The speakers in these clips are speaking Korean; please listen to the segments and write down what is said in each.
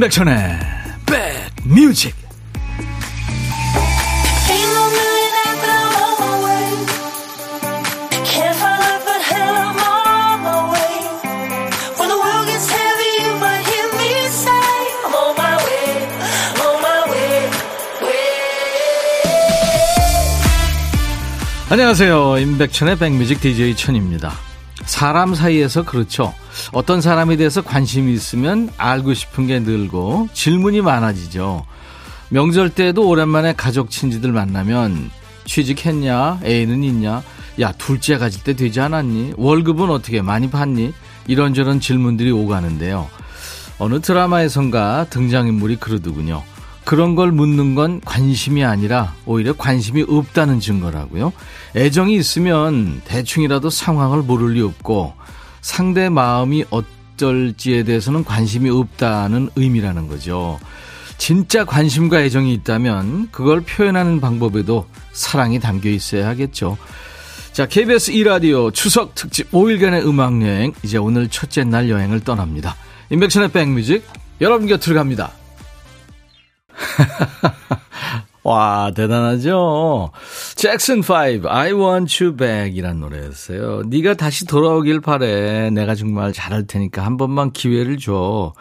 임백천의 백뮤직. 안녕하세요. 임백천의 백뮤직 DJ 천입니다. 사람 사이에서 그렇죠 어떤 사람에 대해서 관심이 있으면 알고 싶은 게 늘고 질문이 많아지죠. 명절 때도 오랜만에 가족 친지들 만나면 취직했냐? 애는 있냐? 야, 둘째 가질 때 되지 않았니? 월급은 어떻게 많이 받니? 이런저런 질문들이 오가는데요. 어느 드라마에선가 등장인물이 그러더군요. 그런 걸 묻는 건 관심이 아니라 오히려 관심이 없다는 증거라고요. 애정이 있으면 대충이라도 상황을 모를 리 없고 상대 마음이 어떨지에 대해서는 관심이 없다는 의미라는 거죠. 진짜 관심과 애정이 있다면 그걸 표현하는 방법에도 사랑이 담겨 있어야 하겠죠. 자, KBS 2라디오 추석 특집 5일간의 음악여행, 이제 오늘 첫째 날 여행을 떠납니다. 인백션의 백뮤직, 여러분 곁으로 갑니다. 와, 대단하죠? 잭슨 5, I want you back 이란 노래였어요. 네가 다시 돌아오길 바래. 내가 정말 잘할 테니까 한 번만 기회를 줘.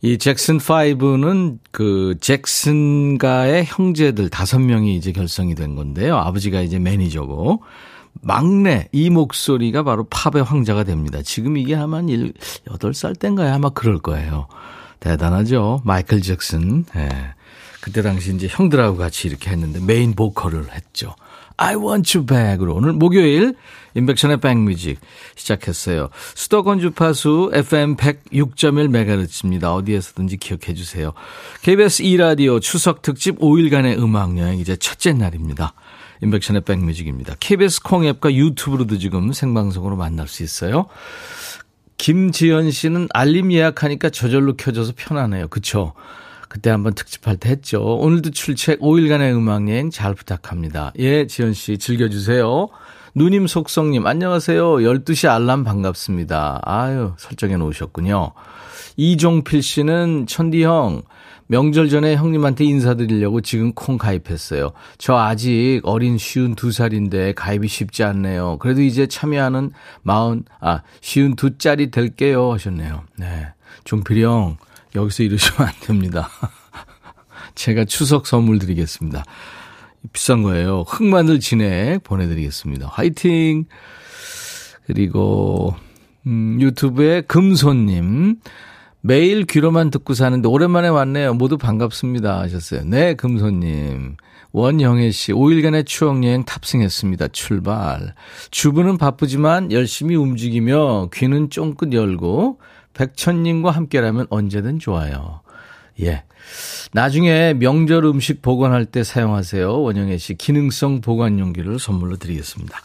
이 잭슨 5는 그 잭슨가의 형제들 다섯 명이 이제 결성이 된 건데요. 아버지가 이제 매니저고 막내 이 목소리가 바로 팝의 황자가 됩니다. 지금 이게 아마 1, 8살 땐가요? 아마 그럴 거예요. 대단하죠. 마이클 잭슨. 예. 그때 당시 이제 형들하고 같이 이렇게 했는데 메인 보컬을 했죠. I want you back으로 오늘 목요일 인백션의 백뮤직 시작했어요. 수도권 주파수 FM 106.1MHz입니다. 어디에서든지 기억해 주세요. KBS 2라디오 추석 특집 5일간의 음악여행 이제 첫째 날입니다. 인백션의 백뮤직입니다. KBS 콩앱과 유튜브로도 지금 생방송으로 만날 수 있어요. 김지연 씨는 알림 예약하니까 저절로 켜져서 편하네요. 그쵸? 그때 한번 특집할 때 했죠. 오늘도 출첵 5일간의 음악여행 잘 부탁합니다. 예, 지연 씨 즐겨주세요. 누님 속성님, 안녕하세요. 12시 알람 반갑습니다. 아유, 설정해 놓으셨군요. 이종필 씨는 천디 형, 명절 전에 형님한테 인사드리려고 지금 콩 가입했어요. 저 아직 어린 쉬운 두 살인데 가입이 쉽지 않네요. 그래도 이제 참여하는 마흔, 아, 쉬운 두 짤이 될게요. 하셨네요. 네. 종필이 형, 여기서 이러시면 안 됩니다. 제가 추석 선물 드리겠습니다. 비싼 거예요. 흑마늘 진액 보내드리겠습니다. 화이팅! 그리고, 음, 유튜브에 금손님. 매일 귀로만 듣고 사는데 오랜만에 왔네요. 모두 반갑습니다. 하셨어요. 네, 금손님. 원영애 씨, 5일간의 추억여행 탑승했습니다. 출발. 주부는 바쁘지만 열심히 움직이며 귀는 쫑긋 열고 백천님과 함께라면 언제든 좋아요. 예. 나중에 명절 음식 보관할 때 사용하세요. 원영애 씨 기능성 보관 용기를 선물로 드리겠습니다.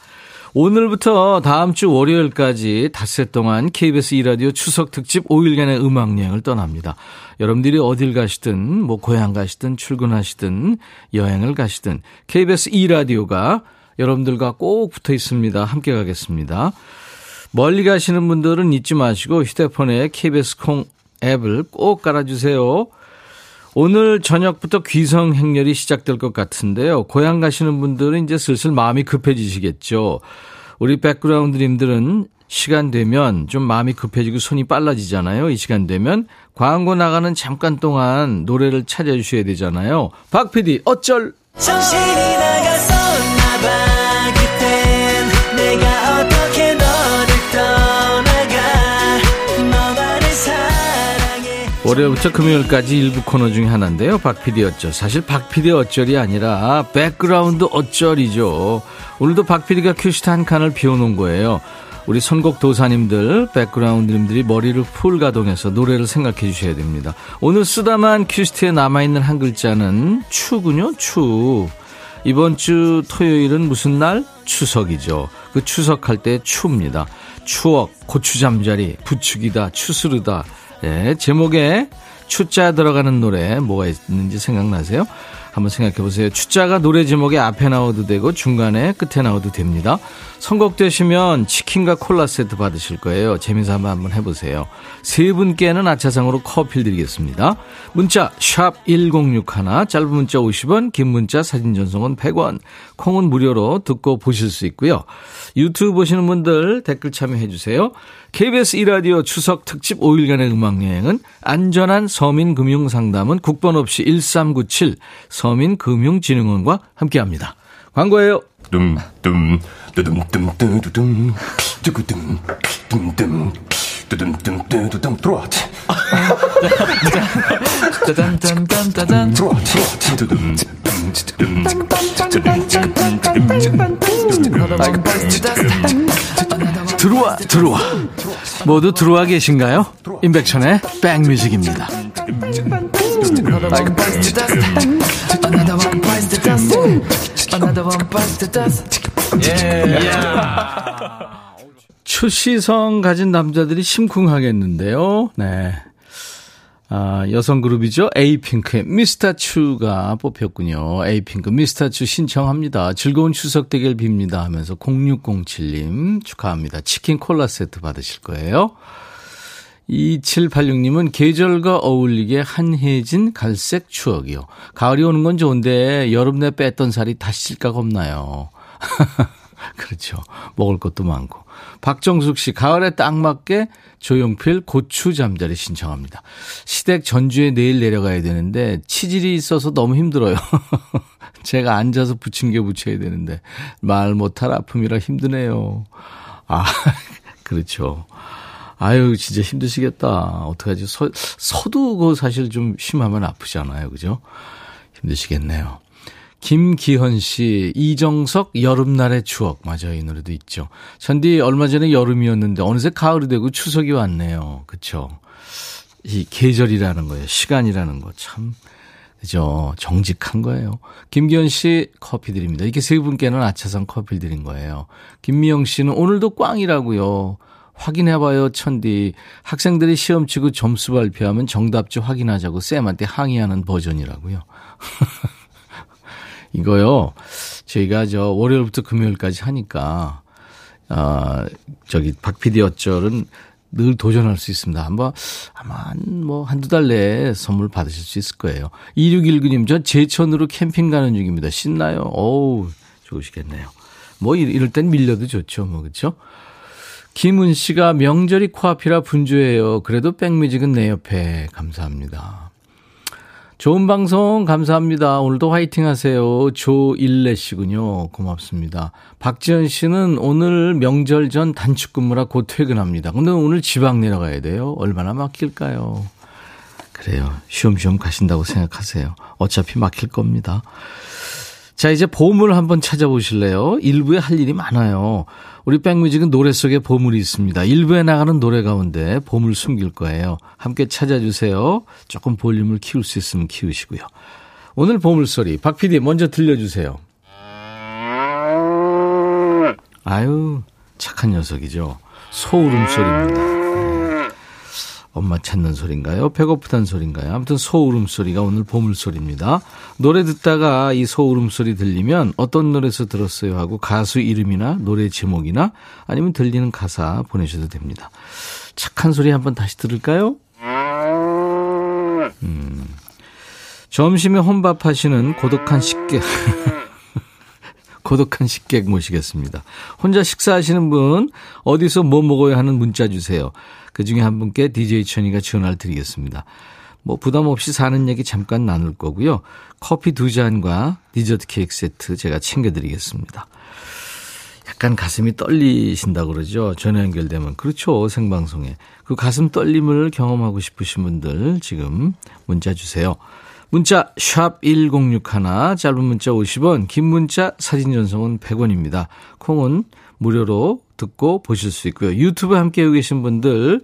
오늘부터 다음 주 월요일까지 닷새 동안 KBS 2라디오 추석 특집 5일간의 음악 여행을 떠납니다. 여러분들이 어딜 가시든 뭐 고향 가시든 출근하시든 여행을 가시든 KBS 2라디오가 여러분들과 꼭 붙어 있습니다. 함께 가겠습니다. 멀리 가시는 분들은 잊지 마시고 휴대폰에 KBS 콩 앱을 꼭 깔아주세요. 오늘 저녁부터 귀성 행렬이 시작될 것 같은데요. 고향 가시는 분들은 이제 슬슬 마음이 급해지시겠죠. 우리 백그라운드님들은 시간 되면 좀 마음이 급해지고 손이 빨라지잖아요. 이 시간 되면 광고 나가는 잠깐 동안 노래를 찾아주셔야 되잖아요. 박 PD 어쩔 정신이 나갔었나 봐 그땐 내가 어떻 월요일부터 금요일까지 일부 코너 중에 하나인데요. 박PD 어쩔. 사실 박PD 어쩔이 아니라 백그라운드 어쩔이죠. 오늘도 박PD가 큐시트 한 칸을 비워놓은 거예요. 우리 선곡 도사님들, 백그라운드님들이 머리를 풀 가동해서 노래를 생각해 주셔야 됩니다. 오늘 쓰다만 큐시트에 남아있는 한 글자는 추군요, 추. 이번 주 토요일은 무슨 날? 추석이죠. 그 추석할 때 추입니다. 추억, 고추잠자리, 부축이다, 추스르다. 네, 제목에 추자 들어가는 노래 뭐가 있는지 생각나세요? 한번 생각해 보세요. 추자가 노래 제목에 앞에 나와도 되고 중간에 끝에 나와도 됩니다. 선곡되시면 치킨과 콜라 세트 받으실 거예요. 재미삼아 한번, 해보세요. 세 분께는 아차상으로 커피 드리겠습니다. 문자 1061, 짧은 문자 50원, 긴 문자 사진 전송은 100원, 콩은 무료로 듣고 보실 수 있고요. 유튜브 보시는 분들 댓글 참여해 주세요. KBS 이라디오 추석 특집 5일간의 음악여행은 안전한 서민금융상담은 국번 없이 1397 서민금융진흥원과 함께합니다. 광고예요. 둠둠 뚜두둠 뚜구둠 뚜둠 뚜두둠 들어와 짜잔짠짠짠짠 들어와 뚜둠 들어와 들어와 모두 들어와 계신가요? 임백천의 백뮤직입니다 추시성 가진 남자들이 심쿵하겠는데요. 네. 아, 여성 그룹이죠. 에이핑크의 미스터 추가 뽑혔군요. 에이핑크 미스터 추 신청합니다. 즐거운 추석 대결 빕니다 하면서 0607님 축하합니다. 치킨 콜라 세트 받으실 거예요. 2786님은 계절과 어울리게 한해진 갈색 추억이요. 가을이 오는 건 좋은데 여름 내 뺐던 살이 다시 찔까 겁나요. 그렇죠. 먹을 것도 많고. 박정숙 씨, 가을에 딱 맞게 조용필 고추 잠자리 신청합니다. 시댁 전주에 내일 내려가야 되는데 치질이 있어서 너무 힘들어요. 제가 앉아서 부침개 부쳐야 되는데 말 못할 아픔이라 힘드네요. 아, 그렇죠. 아유, 진짜 힘드시겠다. 어떡하지? 서, 그 사실 좀 심하면 아프잖아요. 그죠? 힘드시겠네요. 김기현 씨, 이정석 여름날의 추억. 맞아요. 이 노래도 있죠. 전디 얼마 전에 여름이었는데 어느새 가을이 되고 추석이 왔네요. 그쵸? 이 계절이라는 거예요. 시간이라는 거. 참, 그죠? 정직한 거예요. 김기현 씨 커피 드립니다. 이렇게 세 분께는 아차상 커피 드린 거예요. 김미영 씨는 오늘도 꽝이라고요. 확인해봐요, 천디. 학생들이 시험 치고 점수 발표하면 정답지 확인하자고 쌤한테 항의하는 버전이라고요. 이거요, 저희가 저 월요일부터 금요일까지 하니까, 아, 저기 박 PD 어쩔은 늘 도전할 수 있습니다. 한번, 아마 뭐 한두 달 내에 선물 받으실 수 있을 거예요. 2619님, 저 제천으로 캠핑 가는 중입니다. 신나요? 어우, 좋으시겠네요. 뭐 이럴 땐 밀려도 좋죠. 뭐, 그쵸? 김은 씨가 명절이 코앞이라 분주해요. 그래도 백뮤직은 내 옆에. 감사합니다. 좋은 방송 감사합니다. 오늘도 화이팅 하세요. 조일레 씨군요. 고맙습니다. 박지현 씨는 오늘 명절 전 단축 근무라 곧 퇴근합니다. 근데 오늘 지방 내려가야 돼요. 얼마나 막힐까요? 그래요. 쉬엄쉬엄 가신다고 생각하세요. 어차피 막힐 겁니다. 자, 이제 보물 한번 찾아보실래요? 일부에 할 일이 많아요. 우리 백뮤직은 노래 속에 보물이 있습니다. 일부에 나가는 노래 가운데 보물 숨길 거예요. 함께 찾아주세요. 조금 볼륨을 키울 수 있으면 키우시고요. 오늘 보물소리 박 PD 먼저 들려주세요. 아유 착한 녀석이죠. 소울음소리입니다. 엄마 찾는 소리인가요? 배고프단 소리인가요? 아무튼 소 울음소리가 오늘 보물소리입니다. 노래 듣다가 이 소 울음소리 들리면 어떤 노래에서 들었어요 하고 가수 이름이나 노래 제목이나 아니면 들리는 가사 보내셔도 됩니다. 착한 소리 한번 다시 들을까요? 음. 점심에 혼밥 하시는 고독한 식객. 고독한 식객 모시겠습니다. 혼자 식사하시는 분, 어디서 뭐 먹어야 하는 문자 주세요. 그 중에 한 분께 DJ 천이가 전화를 드리겠습니다. 뭐 부담 없이 사는 얘기 잠깐 나눌 거고요. 커피 두 잔과 디저트 케이크 세트 제가 챙겨드리겠습니다. 약간 가슴이 떨리신다 그러죠. 전화 연결되면. 그렇죠. 생방송에. 그 가슴 떨림을 경험하고 싶으신 분들 지금 문자 주세요. 문자 1061, 짧은 문자 50원, 긴 문자 사진 전송은 100원입니다. 콩은 무료로 듣고 보실 수 있고요. 유튜브 함께 하고 계신 분들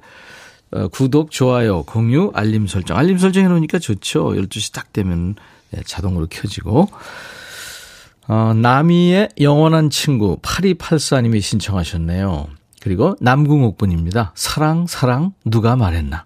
어, 구독, 좋아요, 공유, 알림 설정. 알림 설정 해놓으니까 좋죠. 12시 딱 되면 네, 자동으로 켜지고. 어, 나미의 영원한 친구 8284님이 신청하셨네요. 그리고 남궁옥분입니다. 사랑, 사랑, 누가 말했나.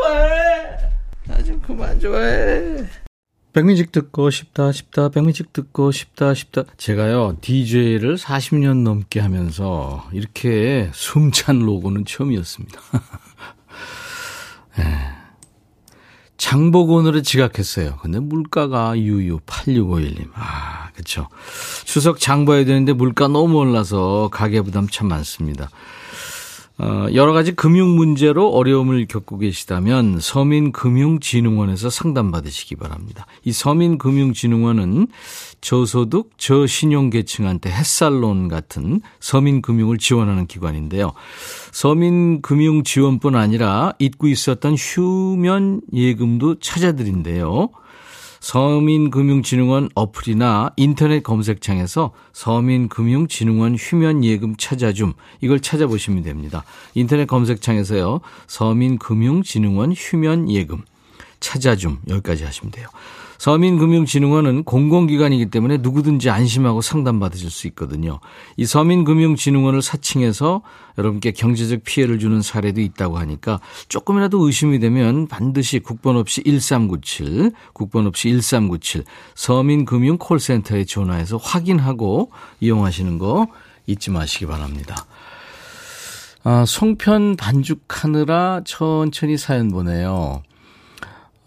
좋아해. 나 좀 그만 좋아해. 백뮤직 듣고 싶다 싶다 백뮤직 듣고 싶다 싶다 제가요 DJ를 40년 넘게 하면서 이렇게 숨찬 로고는 처음이었습니다. 네. 장보고 오늘을 지각했어요. 근데 물가가 유유 8651님. 아, 그쵸. 추석 장 봐야 되는데 물가 너무 올라서 가계 부담 참 많습니다. 어, 여러 가지 금융 문제로 어려움을 겪고 계시다면 서민금융진흥원에서 상담받으시기 바랍니다. 이 서민금융진흥원은 저소득, 저신용계층한테 햇살론 같은 서민금융을 지원하는 기관인데요. 서민금융지원뿐 아니라 잊고 있었던 휴면 예금도 찾아드린대요. 서민금융진흥원 어플이나 인터넷 검색창에서 서민금융진흥원 휴면예금 찾아줌 이걸 찾아보시면 됩니다. 인터넷 검색창에서요. 서민금융진흥원 휴면예금 찾아줌 여기까지 하시면 돼요. 서민금융진흥원은 공공기관이기 때문에 누구든지 안심하고 상담받으실 수 있거든요. 이 서민금융진흥원을 사칭해서 여러분께 경제적 피해를 주는 사례도 있다고 하니까 조금이라도 의심이 되면 반드시 국번 없이 1397, 국번 없이 1397 서민금융 콜센터에 전화해서 확인하고 이용하시는 거 잊지 마시기 바랍니다. 아, 송편 반죽하느라 천천히 사연 보내요.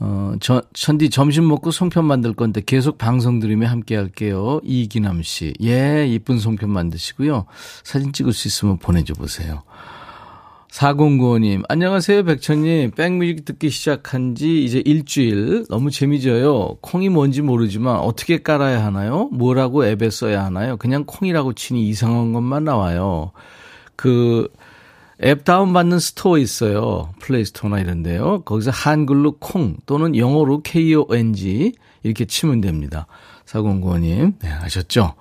어, 저, 천디 점심 먹고 송편 만들 건데 계속 방송 들으며 함께 할게요. 이기남 씨. 예, 이쁜 송편 만드시고요. 사진 찍을 수 있으면 보내줘 보세요. 4095님, 안녕하세요, 백천님. 백뮤직 듣기 시작한 지 이제 일주일. 너무 재미져요. 콩이 뭔지 모르지만 어떻게 깔아야 하나요? 뭐라고 앱에 써야 하나요? 그냥 콩이라고 치니 이상한 것만 나와요. 그, 앱 다운받는 스토어 있어요. 플레이스토어나 이런데요. 거기서 한글로 콩 또는 영어로 KONG 이렇게 치면 됩니다. 사공구원님, 네, 아셨죠?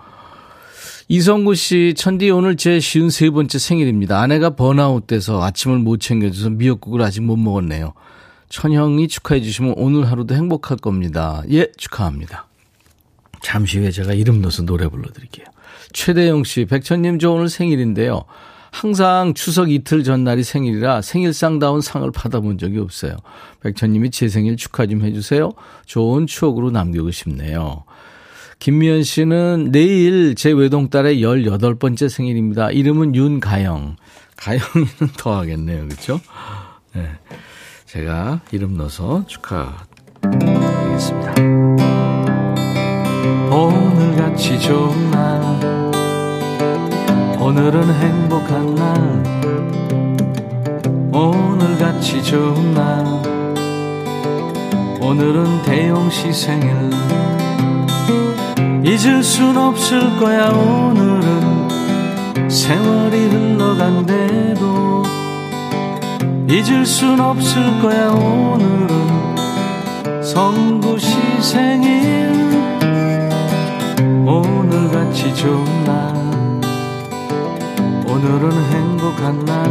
이성구 씨, 천디 오늘 제 쉬운 세 번째 생일입니다. 아내가 번아웃 돼서 아침을 못 챙겨줘서 미역국을 아직 못 먹었네요. 천형이 축하해 주시면 오늘 하루도 행복할 겁니다. 예, 축하합니다. 잠시 후에 제가 이름 넣어서 노래 불러드릴게요. 최대영 씨, 백천님 저 오늘 생일인데요. 항상 추석 이틀 전날이 생일이라 생일상다운 상을 받아본 적이 없어요. 백천님이 제 생일 축하 좀 해주세요. 좋은 추억으로 남기고 싶네요. 김미연 씨는 내일 제 외동딸의 18번째 생일입니다. 이름은 윤가영. 가영이는 더 하겠네요. 그렇죠? 네. 제가 이름 넣어서 축하드리겠습니다. 오늘같이 좋은 날 오늘은 행복한 날. 오늘같이 좋은 날. 오늘은 대용씨 생일. 잊을 순 없을 거야 오늘은. 세월이 흘러간대도 잊을 순 없을 거야 오늘은. 성구씨 생일. 오늘같이 좋은 날 오늘은 행복한 날.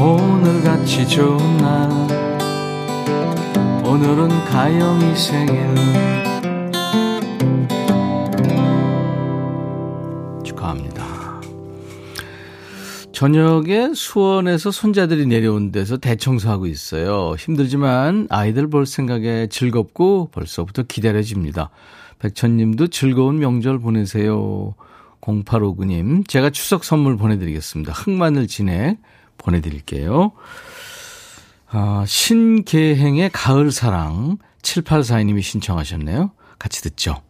오늘같이 좋은 날. 오늘은 가영이 생일. 축하합니다. 저녁에 수원에서 손자들이 내려온 데서 대청소하고 있어요. 힘들지만 아이들 볼 생각에 즐겁고 벌써부터 기다려집니다. 백천님도 즐거운 명절 보내세요 0859님, 제가 추석 선물 보내드리겠습니다. 흑마늘 진액 보내드릴게요. 아, 신계행의 가을 사랑 7842님이 신청하셨네요. 같이 듣죠.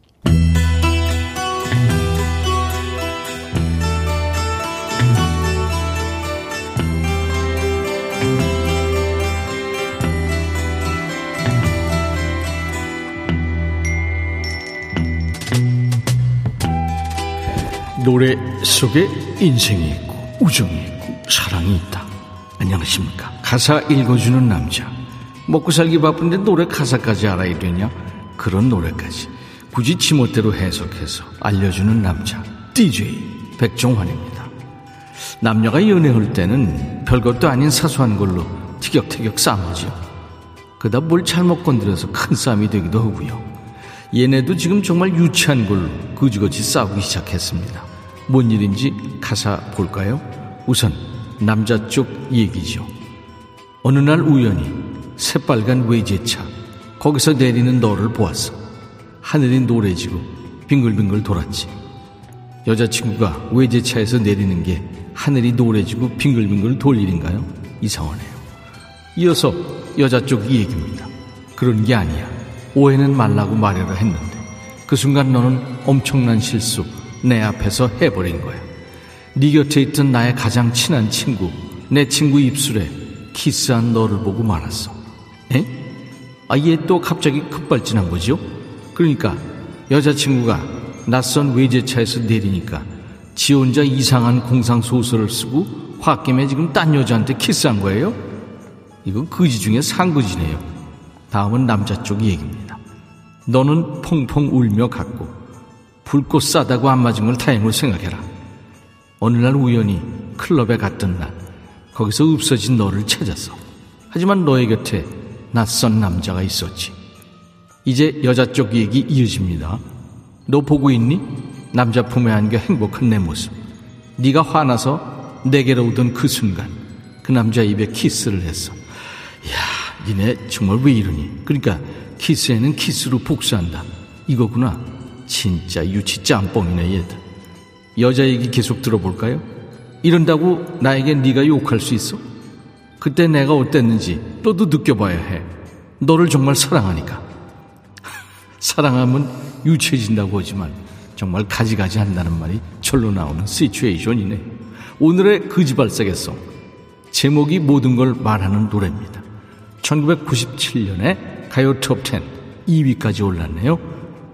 노래 속에 인생이 있고 우정이 있고 사랑이 있다. 안녕하십니까. 가사 읽어주는 남자. 먹고 살기 바쁜데 노래 가사까지 알아야 되냐? 그런 노래까지 굳이 지멋대로 해석해서 알려주는 남자. DJ 백종환입니다. 남녀가 연애할 때는 별것도 아닌 사소한 걸로 티격태격 싸우죠. 그다 뭘 잘못 건드려서 큰 싸움이 되기도 하고요. 얘네도 지금 정말 유치한 걸로 그지거지 싸우기 시작했습니다. 뭔 일인지 가사 볼까요? 우선 남자 쪽 얘기죠. 어느 날 우연히 새빨간 외제차 거기서 내리는 너를 보았어. 하늘이 노래지고 빙글빙글 돌았지. 여자친구가 외제차에서 내리는 게 하늘이 노래지고 빙글빙글 돌 일인가요? 이상하네요. 이어서 여자 쪽 얘기입니다. 그런 게 아니야. 오해는 말라고 말하려 했는데 그 순간 너는 엄청난 실수 내 앞에서 해버린 거야. 네 곁에 있던 나의 가장 친한 친구, 내 친구 입술에 키스한 너를 보고 말았어. 에? 아, 얘 또 갑자기 급발진한 거죠? 그러니까 여자친구가 낯선 외제차에서 내리니까 지 혼자 이상한 공상 소설을 쓰고 홧김에 지금 딴 여자한테 키스한 거예요? 이건 거지 중에 상거지네요. 다음은 남자 쪽 얘기입니다. 너는 펑펑 울며 갔고 불꽃 싸다고 안 맞은 걸 다행으로 생각해라. 어느 날 우연히 클럽에 갔던 날 거기서 없어진 너를 찾았어. 하지만 너의 곁에 낯선 남자가 있었지. 이제 여자 쪽 얘기 이어집니다. 너 보고 있니? 남자 품에 안겨 행복한 내 모습. 네가 화나서 내게로 오던 그 순간 그 남자 입에 키스를 했어. 야, 니네 정말 왜 이러니? 그러니까 키스에는 키스로 복수한다. 이거구나. 진짜 유치 짬뽕이네 얘들. 여자 얘기 계속 들어볼까요? 이런다고 나에게 네가 욕할 수 있어? 그때 내가 어땠는지 너도 느껴봐야 해. 너를 정말 사랑하니까. 사랑하면 유치해진다고 하지만 정말 가지가지 한다는 말이 절로 나오는 시츄에이션이네. 오늘의 거지발사겠송. 제목이 모든 걸 말하는 노래입니다. 1997년에 가요 톱10 2위까지 올랐네요.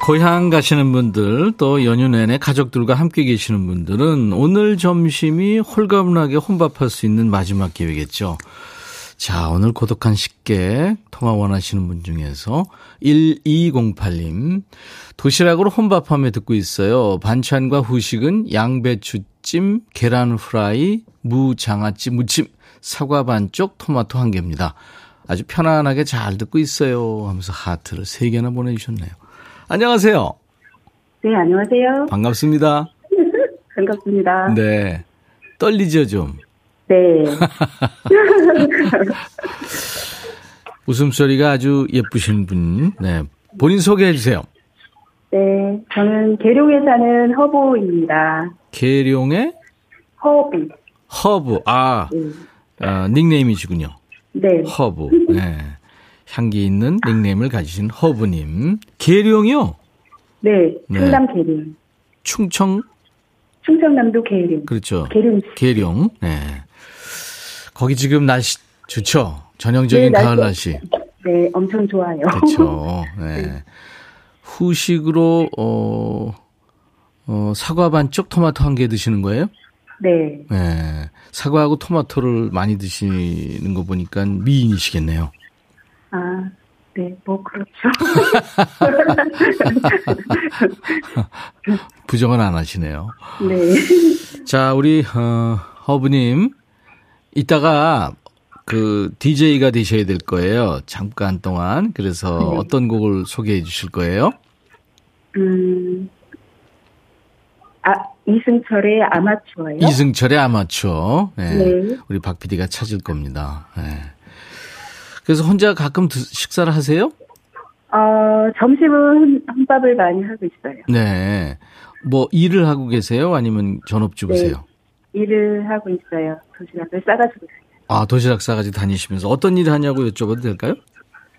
고향 가시는 분들 또 연휴 내내 가족들과 함께 계시는 분들은 오늘 점심이 홀가분하게 혼밥할 수 있는 마지막 기회겠죠. 자, 오늘 고독한 식객 통화 원하시는 분 중에서 1208님 도시락으로 혼밥하며 듣고 있어요. 반찬과 후식은 양배추찜, 계란 후라이, 무 장아찌 무침, 사과 반쪽, 토마토 한 개입니다. 아주 편안하게 잘 듣고 있어요. 하면서 하트를 3개나 보내주셨네요. 안녕하세요. 네, 안녕하세요. 반갑습니다. 반갑습니다. 네. 떨리죠, 좀? 네. 웃음소리가 아주 예쁘신 분. 네. 본인 소개해 주세요. 네, 저는 계룡에 사는 허브입니다. 계룡의 허비. 허브. 아, 네. 아, 닉네임이시군요. 네. 허브. 네. 향기 있는 닉네임을 가지신 허브님. 계룡이요? 네, 네. 충남 계룡. 충청, 충청남도 계룡. 그렇죠. 계룡. 계룡. 네. 거기 지금 날씨 좋죠? 전형적인 네, 가을 날씨-. 네, 엄청 좋아요. 그렇죠. 네. 후식으로 어, 어, 사과 반쪽 토마토 한 개 드시는 거예요? 네, 네. 사과하고 토마토를 많이 드시는 거 보니까 미인이시겠네요. 아, 네, 뭐 그렇죠. 부정은 안 하시네요. 네. 자, 우리 어, 허브님 이따가 그 DJ가 되셔야 될 거예요. 잠깐 동안. 그래서 네. 어떤 곡을 소개해 주실 거예요? 음, 아, 이승철의 아마추어요. 이승철의 아마추어. 네. 네. 우리 박 PD가 찾을 겁니다. 네. 그래서 혼자 가끔 드- 식사를 하세요? 어, 점심은 혼밥을 많이 하고 있어요. 네. 뭐 일을 하고 계세요? 아니면 전업주부세요? 일을 하고 있어요. 도시락을 싸가지고 다녀요. 아, 도시락 싸가지 다니시면서 어떤 일을 하냐고 여쭤봐도 될까요?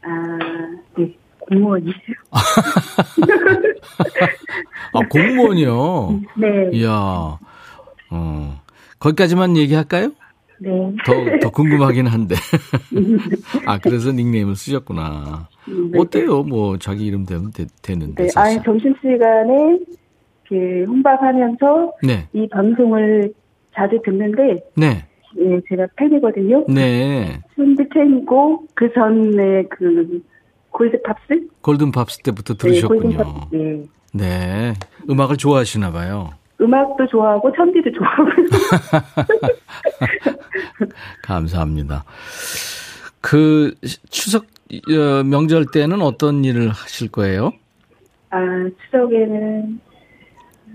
아, 네. 공무원이세요. 아, 공무원이요? 네. 이야, 어, 거기까지만 얘기할까요? 네. 더, 더 궁금하긴 한데. 아, 그래서 닉네임을 쓰셨구나. 네. 어때요? 뭐, 자기 이름 되면 되, 되는데. 네. 사실. 아니, 점심시간에 그 혼밥하면서 네, 이 방송을 자주 듣는데, 네, 예, 제가 팬이거든요. 네. 밴드 팬이고, 그 전에 그, 골드팝스? 골든팝스 때부터 네, 들으셨군요. 골든팝스. 네. 네. 음악을 좋아하시나 봐요. 음악도 좋아하고, 천디도 좋아하고. 감사합니다. 그, 추석, 어, 명절 때는 어떤 일을 하실 거예요? 아, 추석에는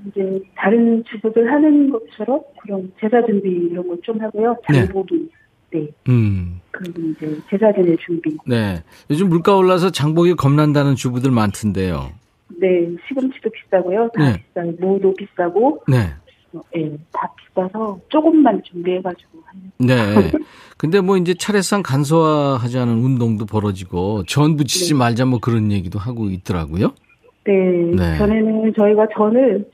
이제 다른 주부들 하는 것처럼 그런 제사 준비 이런 거좀 하고요. 네. 장보기. 네. 음, 그리고 이제 제사 지낼 준비. 네. 요즘 물가 올라서 장보기 겁난다는 주부들 많던데요. 네. 시금치도 비싸고요. 다 네. 비싸요. 무도 비싸고. 네. 어, 예, 다 비싸서 조금만 준비해가지고 하는. 네. 근데 뭐 이제 차례상 간소화하자는 운동도 벌어지고 전 부치지 말자 뭐 그런 얘기도 하고 있더라고요. 네. 네. 전에는 저희가 전을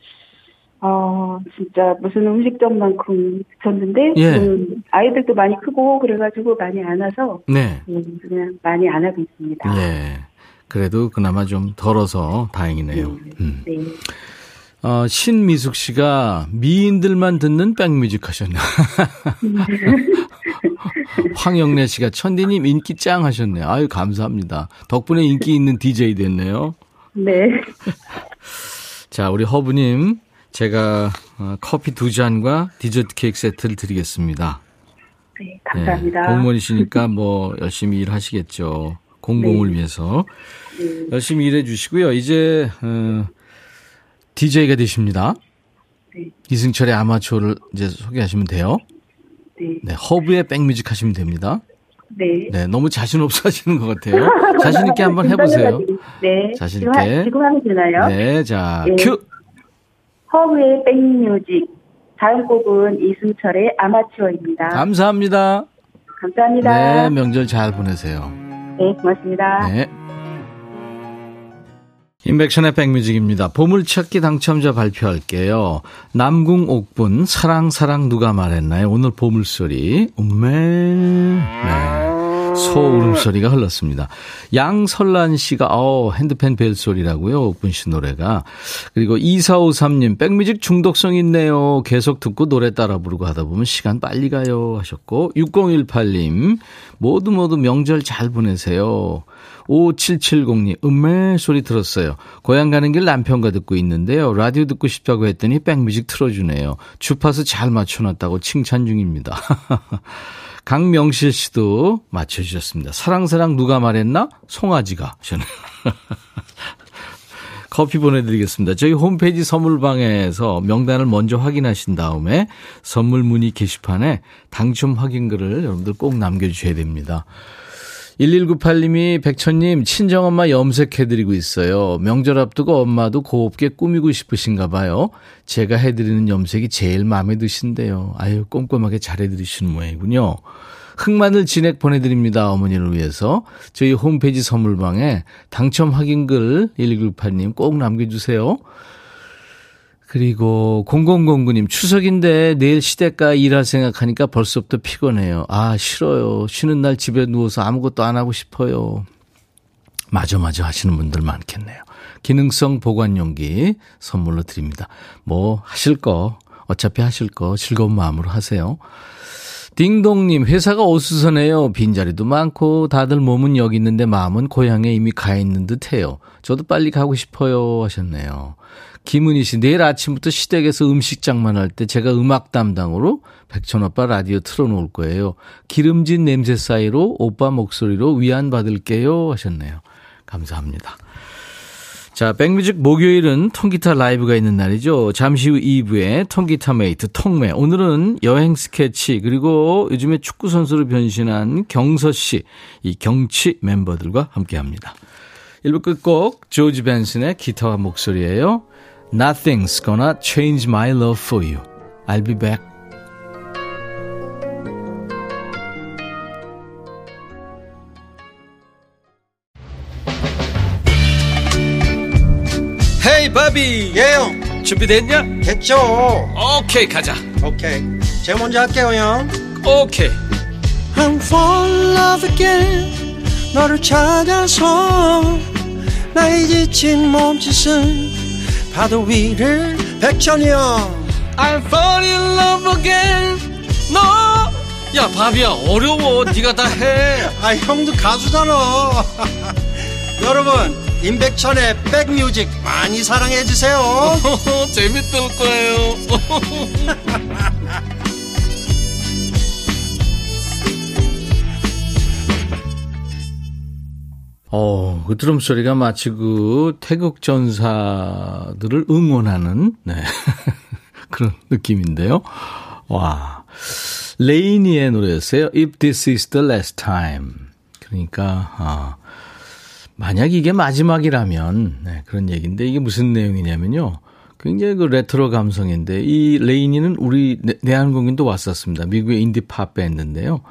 어, 진짜 무슨 음식점만큼 붙였는데 예. 아이들도 많이 크고 그래가지고 많이 안 와서 네. 음, 그냥 많이 안 하고 있습니다. 예. 그래도 그나마 좀 덜어서 다행이네요. 음. 네. 어, 신미숙 씨가 미인들만 듣는 백뮤직 하셨네요. 황영래 씨가 천디님 인기 짱 하셨네요. 아유, 감사합니다. 덕분에 인기 있는 DJ 됐네요. 네. 자, 우리 허브님, 제가 어, 커피 두 잔과 디저트 케이크 세트를 드리겠습니다. 네, 네, 감사합니다. 공무원이시니까 뭐 열심히 일하시겠죠. 공공을 네. 위해서. 열심히 일해 주시고요. 이제, 어, DJ가 되십니다. 네. 이승철의 아마추어를 이제 소개하시면 돼요. 네. 네, 허브의 백뮤직 하시면 됩니다. 네. 네, 너무 자신 없어 하시는 것 같아요. 자신 있게 한번 해보세요. 네. 자신 지금, 있게. 지금 하면 되나요? 네, 자, 네. 큐! 허브의 백뮤직. 다음 곡은 이승철의 아마추어입니다. 감사합니다. 감사합니다. 네, 명절 잘 보내세요. 네, 고맙습니다. 네. 인백션의 백뮤직입니다. 보물찾기 당첨자 발표할게요. 남궁 옥분 사랑 사랑 누가 말했나요? 오늘 보물소리 음메 네. 소 울음소리가 흘렀습니다. 양설란 씨가 어 핸드펜 벨소리라고요. 옥분 씨 노래가. 그리고 2453님 백뮤직 중독성 있네요. 계속 듣고 노래 따라 부르고 하다 보면 시간 빨리 가요 하셨고 6018님 모두 모두 명절 잘 보내세요. 5770님, 음메 소리 들었어요. 고향 가는 길 남편과 듣고 있는데요. 라디오 듣고 싶다고 했더니 백뮤직 틀어주네요. 주파수 잘 맞춰놨다고 칭찬 중입니다. 강명실 씨도 맞춰주셨습니다. 사랑사랑 누가 말했나? 송아지가. 저는. 커피 보내드리겠습니다. 저희 홈페이지 선물방에서 명단을 먼저 확인하신 다음에 선물 문의 게시판에 당첨 확인글을 여러분들 꼭 남겨주셔야 됩니다. 1198님이 백천님 친정엄마 염색해드리고 있어요. 명절 앞두고 엄마도 곱게 꾸미고 싶으신가 봐요. 제가 해드리는 염색이 제일 마음에 드신대요. 아유 꼼꼼하게 잘해드리시는 모양이군요. 흑마늘 진액 보내드립니다. 어머니를 위해서. 저희 홈페이지 선물방에 당첨 확인글 1198님 꼭 남겨주세요. 그리고 0009님 추석인데 내일 시댁가 일할 생각하니까 벌써부터 피곤해요. 아 싫어요. 쉬는 날 집에 누워서 아무것도 안 하고 싶어요. 마저 마저 하시는 분들 많겠네요. 기능성 보관용기 선물로 드립니다. 뭐 하실 거 어차피 하실 거 즐거운 마음으로 하세요. 딩동님, 회사가 어수선해요. 빈자리도 많고, 다들 몸은 여기 있는데 마음은 고향에 이미 가 있는 듯 해요. 저도 빨리 가고 싶어요. 하셨네요. 김은희 씨, 내일 아침부터 시댁에서 음식 장만할 때 제가 음악 담당으로 백천 오빠 라디오 틀어놓을 거예요. 기름진 냄새 사이로 오빠 목소리로 위안 받을게요. 하셨네요. 감사합니다. 자, 백뮤직 목요일은 통기타 라이브가 있는 날이죠. 잠시 후 2부에 통기타 mate 통매. 오늘은 여행 스케치 그리고 요즘에 축구 선수로 변신한 경서 씨, 이 경치 멤버들과 함께 합니다. 1부 끝곡 조지 벤슨의 기타와 목소리예요. Nothing's gonna change my love for you. I'll be back. 헤이 바비 예영 준비됐냐? 됐죠 오케이 가자 오케이 제가 먼저 할게요 형 오케이 I'm fall in love again 너를 찾아서 나의 지친 몸짓은 파도 위를 백천이 형 I'm fall in love again. 너야 바비야 어려워. 네가 다 해. 아 형도 가수잖아. 여러분 임백천의 백뮤직 많이 사랑해 주세요. 재밌을 거예요 어, 그 드럼 소리가 마치 그 태극 전사들을 응원하는 네. 그런 느낌인데요. 와. 레이니의 노래였어요. If this is the last time. 그러니까 아, 만약 이게 마지막이라면 네, 그런 얘기인데 이게 무슨 내용이냐면요. 굉장히 그 레트로 감성인데 이 레이니는 우리 내한공연도 왔었습니다. 미국의 인디 팝 밴드인데요.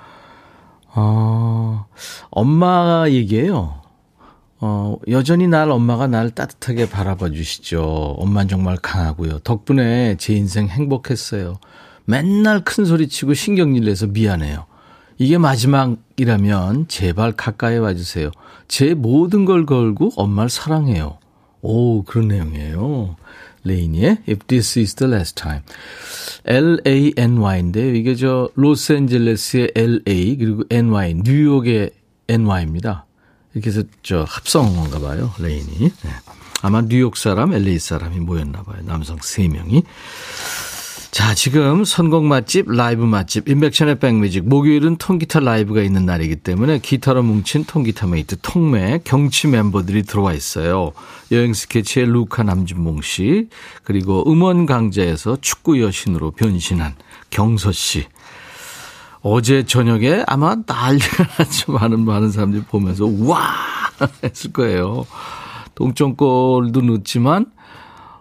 어, 엄마 얘기예요. 어, 여전히 날 엄마가 날 따뜻하게 바라봐 주시죠. 엄마는 정말 강하고요. 덕분에 제 인생 행복했어요. 맨날 큰 소리 치고 신경질 내서 미안해요. 이게 마지막이라면 제발 가까이 와주세요. 제 모든 걸 걸고 엄마를 사랑해요. 오, 그런 내용이에요. 레이니의 If This Is The Last Time. L-A-N-Y인데 이게 저 로스앤젤레스의 L-A 그리고 N-Y, 뉴욕의 N-Y입니다. 이렇게 해서 저 합성한 건가 봐요. 레이니. 네. 아마 뉴욕 사람, LA 사람이 모였나 봐요. 남성 3명이. 자, 지금 선곡 맛집, 라이브 맛집, 임백천의 백뮤직. 목요일은 통기타 라이브가 있는 날이기 때문에 기타로 뭉친 통기타 mate 통매 경치 멤버들이 들어와 있어요. 여행 스케치의 루카 남준봉 씨, 그리고 음원 강자에서 축구 여신으로 변신한 경서 씨. 어제 저녁에 아마 난리가 났죠. 많은, 많은 사람들이 보면서, 와! 했을 거예요. 동점골도 넣었지만,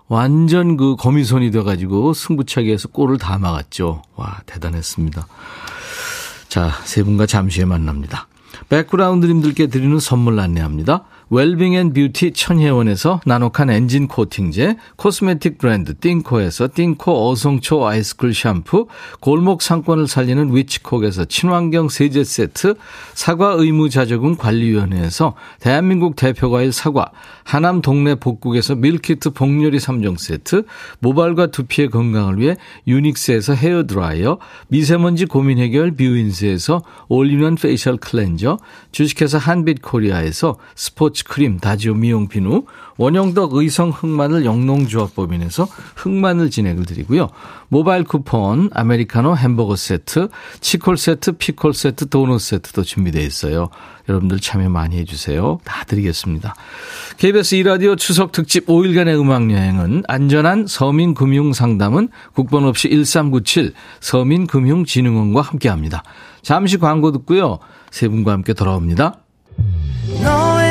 완전 그 거미손이 돼가지고 승부차기 에서 골을 다 막았죠. 와, 대단했습니다. 자, 세 분과 잠시 후에 만납니다. 백그라운드님들께 드리는 선물 안내합니다. 웰빙 and 뷰티 천혜원에서 나노칸 엔진 코팅제, 코스메틱 브랜드 띵코에서 띵코 어성초 아이스쿨 샴푸, 골목 상권을 살리는 위치콕에서 친환경 세제 세트, 사과 의무자조금 관리위원회에서 대한민국 대표과일 사과, 하남 동네 복국에서 밀키트 복요리 3종 세트, 모발과 두피의 건강을 위해 유닉스에서 헤어드라이어, 미세먼지 고민 해결 뷰인스에서 all-in-one facial cleanser, 주식회사 한빛코리아에서 스포츠 크림 다지오 미용 비누, 원형덕 의성 흑마늘 영농조합법인에서 흑마늘 진액을 드리고요. 모바일 쿠폰, 아메리카노 햄버거 세트, 치콜 세트, 피콜 세트, 도넛 세트도 준비되어 있어요. 여러분들 참여 많이 해주세요. 다 드리겠습니다. KBS 이라디오 추석 특집 5일간의 음악여행은 안전한 서민금융상담은 국번 없이 1397 서민금융진흥원과 함께합니다. 잠시 광고 듣고요. 세 분과 함께 돌아옵니다.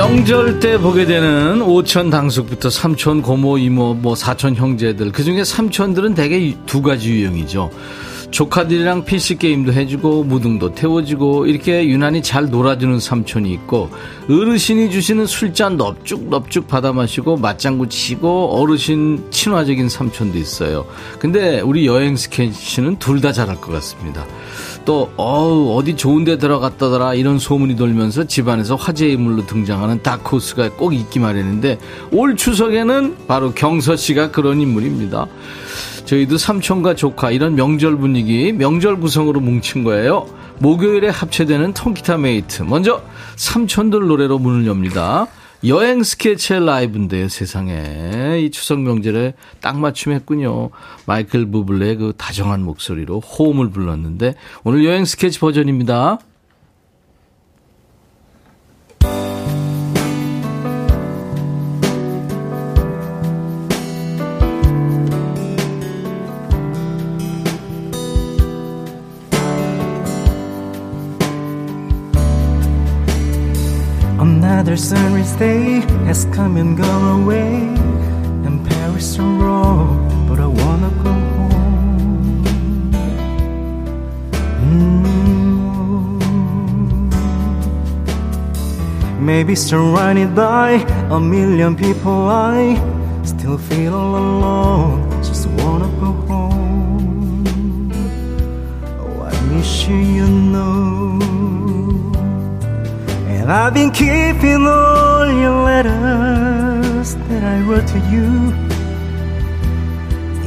명절 때 보게 되는 오천 당숙부터 삼촌 고모 이모 뭐 사촌 형제들. 그 중에 삼촌들은 대개 두 가지 유형이죠. 조카들이랑 PC게임도 해주고 무등도 태워주고 이렇게 유난히 잘 놀아주는 삼촌이 있고 어르신이 주시는 술잔 넙죽넙죽 받아 마시고 맞장구 치고 어르신 친화적인 삼촌도 있어요. 근데 우리 여행 스케치는 둘 다 잘할 것 같습니다 또 어우 어디 좋은 데 들어갔다더라 이런 소문이 돌면서 집안에서 화제의 인물로 등장하는 다크호스가 꼭 있기 마련인데 올 추석에는 바로 경서 씨가 그런 인물입니다. 저희도 삼촌과 조카 이런 명절 분위기 명절 구성으로 뭉친 거예요. 목요일에 합체되는 통기타 mate. 먼저 삼촌들 노래로 문을 엽니다. 여행 스케치 라이브인데요, 세상에. 이 추석 명절에 딱 맞춤했군요. 마이클 부블레의 그 다정한 목소리로 Home을 불렀는데, 오늘 여행 스케치 버전입니다. Another sunrise day has come and gone away And Paris and Rome, but I wanna go home. Mm Maybe surrounded by a million people I still feel all alone Just wanna go home. Oh, I miss you, you know I've been keeping all your letters that I wrote to you.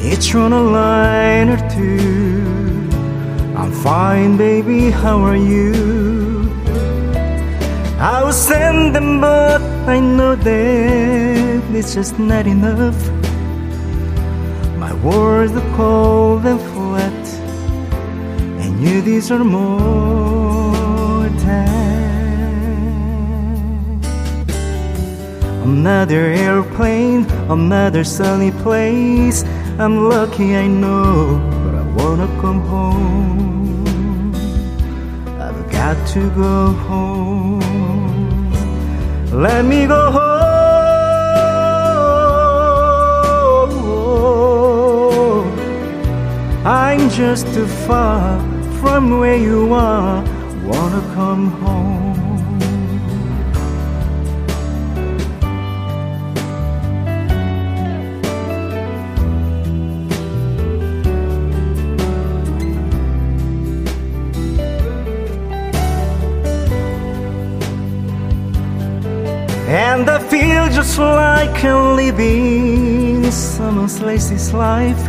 Each one a line or two. I'm fine, baby, how are you? I will send them, but I know that it's just not enough. My words are cold and flat, and you deserve more Another airplane, another sunny place. I'm lucky, I know, but I wanna come home. I've got to go home. Let me go home. I'm just too far from where you are. Wanna come home. And I feel just like I'm living someone else's life.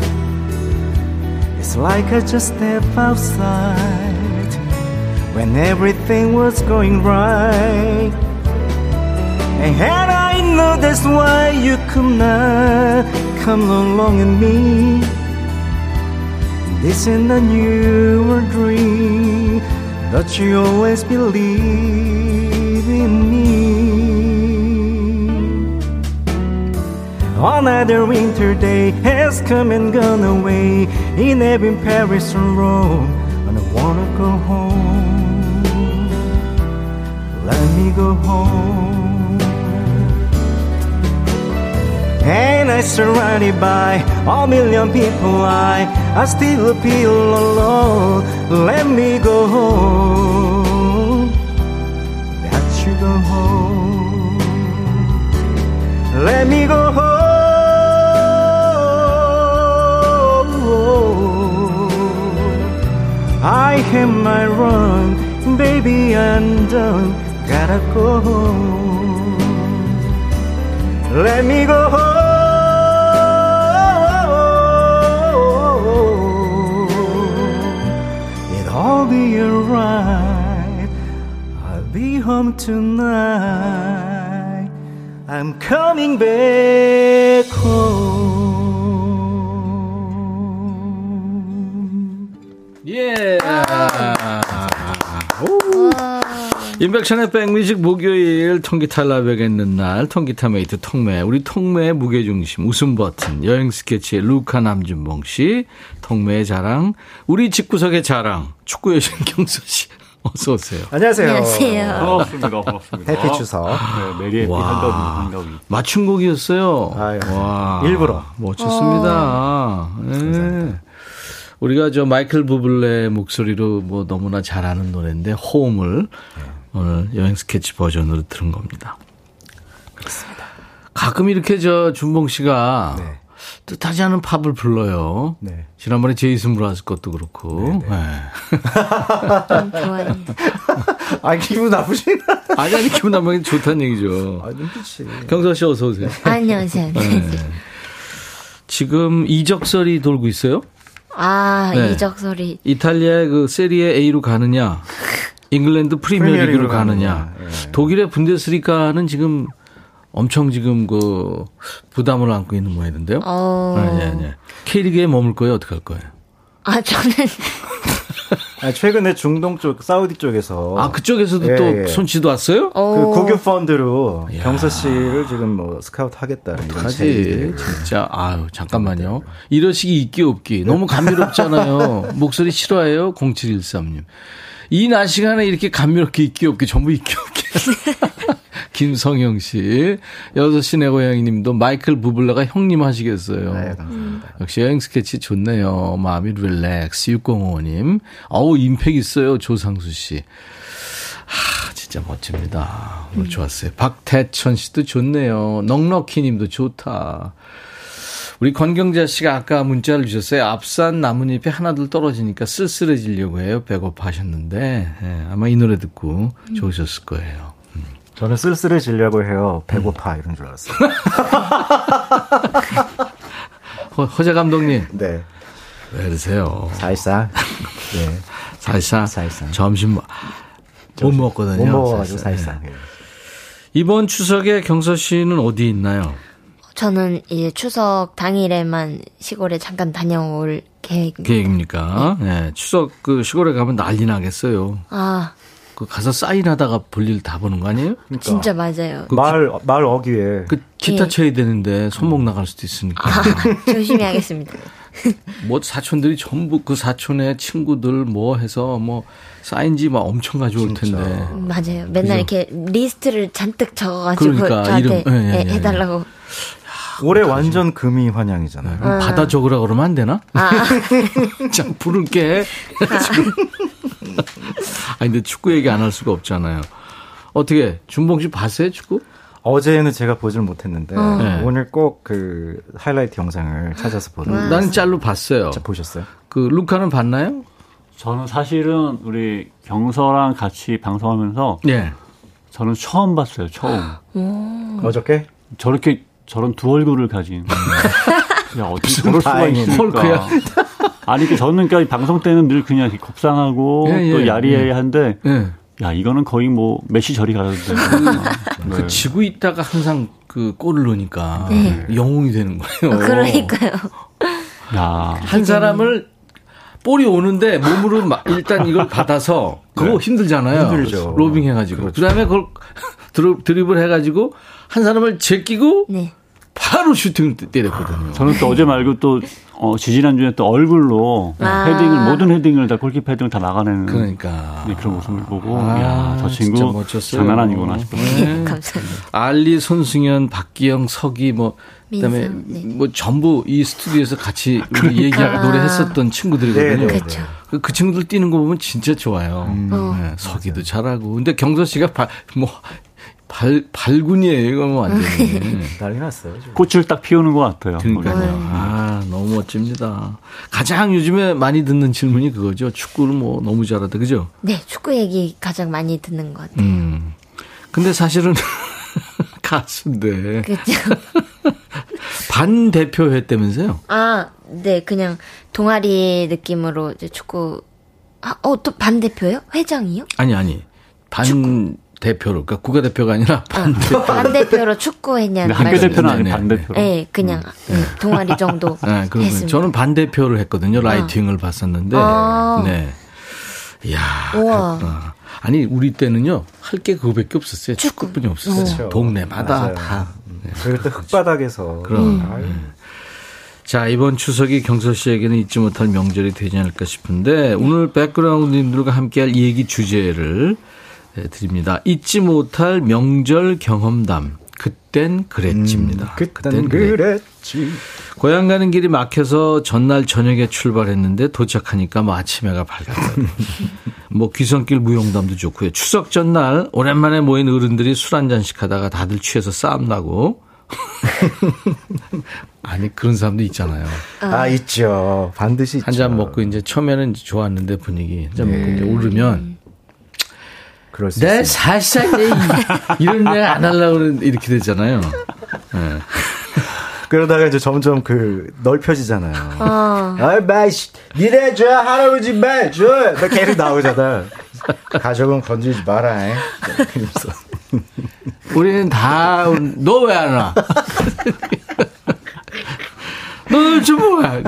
It's like I just step outside when everything was going right. And had I know that's why you could not come along with me. This isn't a new dream, that you always believe Another winter day has come and gone away in every Paris or Rome, and I wanna go home. Let me go home. And I'm surrounded by a million people, I I still feel alone. Let me go home. Got you go home. Let me go home. I have my run, baby, I'm done. Gotta go home. Let me go home. It'll be alright. I'll be home tonight. I'm coming back home. 임백천의 백뮤직 목요일 통기타 라이브가 있는 날 통기타 mate 통매 우리 통매의 무게중심 웃음 버튼 여행 스케치의 루카 남준봉 씨 통매의 자랑 우리 집구석의 자랑 축구 여신 경서 씨 어서 오세요. 안녕하세요. 안녕하세요. 반갑습니다. 반갑습니다. Happy 추석. 네, Merry Happy 와. 한가위 한가위. 맞춤곡이었어요. 아유, 와. 일부러. 멋졌습니다. 예. 우리가 저 마이클 부블레 목소리로 뭐 너무나 잘 아는 노래인데 Home을 오늘 여행 스케치 버전으로 들은 겁니다. 가끔 이렇게 저 준봉 씨가 네. 뜻하지 않은 팝을 불러요. 네. 지난번에 제이슨 므라즈 것도 그렇고. 네. 좀 좋아해요. 아, 기분 나쁘신? 아니, 아니, 기분 나쁘게 좋다는 얘기죠. 아, 눈빛이. 경서 씨 어서 오세요. 안녕하세요. 네. 지금 이적설이 돌고 있어요. 아, 네. 이적설이. 이탈리아의 그 세리에 A로 가느냐, 잉글랜드 프리미어리그로 가느냐. 예. 독일의 분데스리가는 지금 엄청 지금 그 부담을 안고 있는 모양인데요. 어. 네, 네, 네. K리그에 머물 거예요, 어떻게 할 거예요? 아, 저는 아, 최근에 중동 쪽, 사우디 쪽에서. 아 그쪽에서도 예, 또 예. 손치도 왔어요? 그 어. 고교 펀드로 야. 경서 씨를 지금 뭐 스카우트 하겠다는 이런 하지. 진짜 아유 잠깐만요 이러시기 있기 없기 너무 감미롭잖아요 목소리 싫어해요 0713님 이 낮 시간에 이렇게 감미롭게 있기 없기 전부 있기 없기 김성영 씨 6시 내 고양이 님도 마이클 부블레가 형님 하시겠어요 네, 감사합니다. 역시 여행 스케치 좋네요 마음이 릴렉스 6055님 어우 임팩 있어요 조상수 씨 하, 진짜 멋집니다. 오늘 좋았어요. 박태천 씨도 좋네요. 넉넉히 님도 좋다. 우리 권경자 씨가 아까 문자를 주셨어요. 앞산 나뭇잎이 하나둘 떨어지니까 쓸쓸해지려고 해요. 배고파하셨는데. 예, 아마 이 노래 듣고 좋으셨을 거예요. 저는 쓸쓸해지려고 해요. 배고파 이런 줄 알았어요. 허, 허재 감독님, 네. 왜 이러세요? 살짝. 네. 살사. 살사. 점심 뭐- 못 먹거든요. 못 먹어가지고 살사. 예. 예. 이번 추석에 경서 씨는 어디 있나요? 저는 이제 추석 당일에만 시골에 잠깐 다녀올 계획입니다. 계획입니까? 예, 추석 그 시골에 가면 난리 나겠어요. 아, 그 가서 사인하다가 볼일 다 보는 거 아니에요? 진짜 맞아요. 그 말, 말 어귀에. 그 기타 예. 쳐야 되는데 손목 나갈 수도 있으니까. 아, 조심히 하겠습니다. 뭐 사촌들이 전부 그 사촌의 친구들 뭐 해서 뭐 사인지 막 엄청 가져올 텐데. 맞아요. 맨날 이렇게 리스트를 잔뜩 적어가지고 그러니까, 저한테 이름, 예, 예, 예, 예. 해달라고. 올해 완전 금이 환영이잖아요. 그럼 받아 적으라 그러면 안 되나? 아, 자, 부를게. 아니, 근데 축구 얘기 안 할 수가 없잖아요. 어떻게, 준봉 씨 봤어요, 축구? 어제는 제가 보질 못했는데 네. 오늘 꼭 그 하이라이트 영상을 찾아서 보는. 나는 짤로 봤어요. 보셨어요? 그, 루카는 봤나요? 저는 사실은 우리 경서랑 같이 방송하면서 예. 저는 처음 봤어요. 처음. 어저께? 저렇게 저런 두 얼굴을 가진. 야, 어떻게 저럴 수가. 있을까? 헐크야. 아니, 그 저는 그러니까 방송 때는 늘 그냥 이렇게 곱상하고 예, 또 예, 야리야리한데 예. 야, 이거는 거의 뭐 메시 저리 가는데. 네. 그 지고 있다가 항상 그 골을 넣으니까 네. 영웅이 되는 거예요. 어, 그러니까요. 야, 한 사람을 볼이 오는데 몸으로 막 일단 이걸 받아서 그거 힘들잖아요. 힘들죠. 로빙 해가지고 그 다음에 그걸 드리블 해가지고 한 사람을 제끼고 네. 바로 슈팅을 때렸거든요. 저는 또 어제 말고 또 어, 지지난주에 또 얼굴로 아. 헤딩을 모든 헤딩을 다 골키퍼 헤딩을 다 막아내는 그러니까 네, 그런 모습을 보고 아, 야, 저 진짜 친구 멋졌어요. 장난 아니구나 싶었어요. 네. 감사합니다. 알리, 손승현, 박기영, 석이 뭐 그다음에 네. 뭐 전부 이 스튜디오에서 같이 우리 얘기 아. 노래했었던 친구들이거든요. 네, 네, 그렇죠. 그, 그 친구들 뛰는 거 보면 진짜 좋아요. 어. 네, 서기도 잘하고. 근데 경서 씨가 발, 뭐, 발, 발군이에요. 이거 뭐 완전히. 난리 났어요. 지금. 꽃을 딱 피우는 것 같아요. 그러니까요. 아, 너무 멋집니다. 가장 요즘에 많이 듣는 질문이 그거죠. 축구를 뭐 너무 잘하다. 그죠? 네, 축구 얘기 가장 많이 듣는 것 같아요. 음. 근데 사실은 가수인데. 그렇죠. 반 대표 했다면서요? 아, 네, 그냥 동아리 느낌으로 이제 축구. 아, 어, 또 반 대표요? 회장이요? 아니, 아니. 반 대표로. 그러니까 국가 대표가 아니라 반 대표. 반대표로 축구 했냐는 근데 학교 말씀. 대표는 아니고 네, 네, 반대표로. 네, 그냥 네, 동아리 정도 네. 했습니다. 저는 반대표를 했거든요. 라이팅을 봤었는데. 아. 네. 이야. 우와. 그렇구나. 아니, 우리 때는요, 할 게 그거밖에 없었어요. 축구. 축구뿐이 없었어요. 그렇죠. 동네마다 맞아요. 다. 그리고 또 흙바닥에서. 그럼. 아유, 자, 이번 추석이 경서 씨에게는 잊지 못할 명절이 되지 않을까 싶은데 오늘 백그라운드님들과 함께할 이 얘기 주제를 네, 드립니다. 잊지 못할 명절 경험담. 그땐 그랬지입니다. 음, 그땐 그랬지. 고향 가는 길이 막혀서 전날 저녁에 출발했는데 도착하니까 뭐 아침 해가 밝았어요. 뭐 귀성길 무용담도 좋고요. 추석 전날 오랜만에 모인 어른들이 술 한 잔씩 하다가 다들 취해서 싸움 나고. 아니 그런 사람도 있잖아요. 아, 있죠. 반드시 있죠. 한잔 먹고 이제 처음에는 좋았는데 분위기 한잔 먹고 이제 오르면 그럴 수내 있어요. 살살 내 이- 이런 내가 안 하려고 그러는데 이렇게 되잖아요. 예. 그러다가 이제 점점 그 넓혀지잖아요. 어. 아이, 마이씨, 니네 줘, 할아버지 말 줘. 막 계속 나오잖아. 가족은 건드리지 마라. 우리는 다 너 왜 안 와? 너좀 뭐야?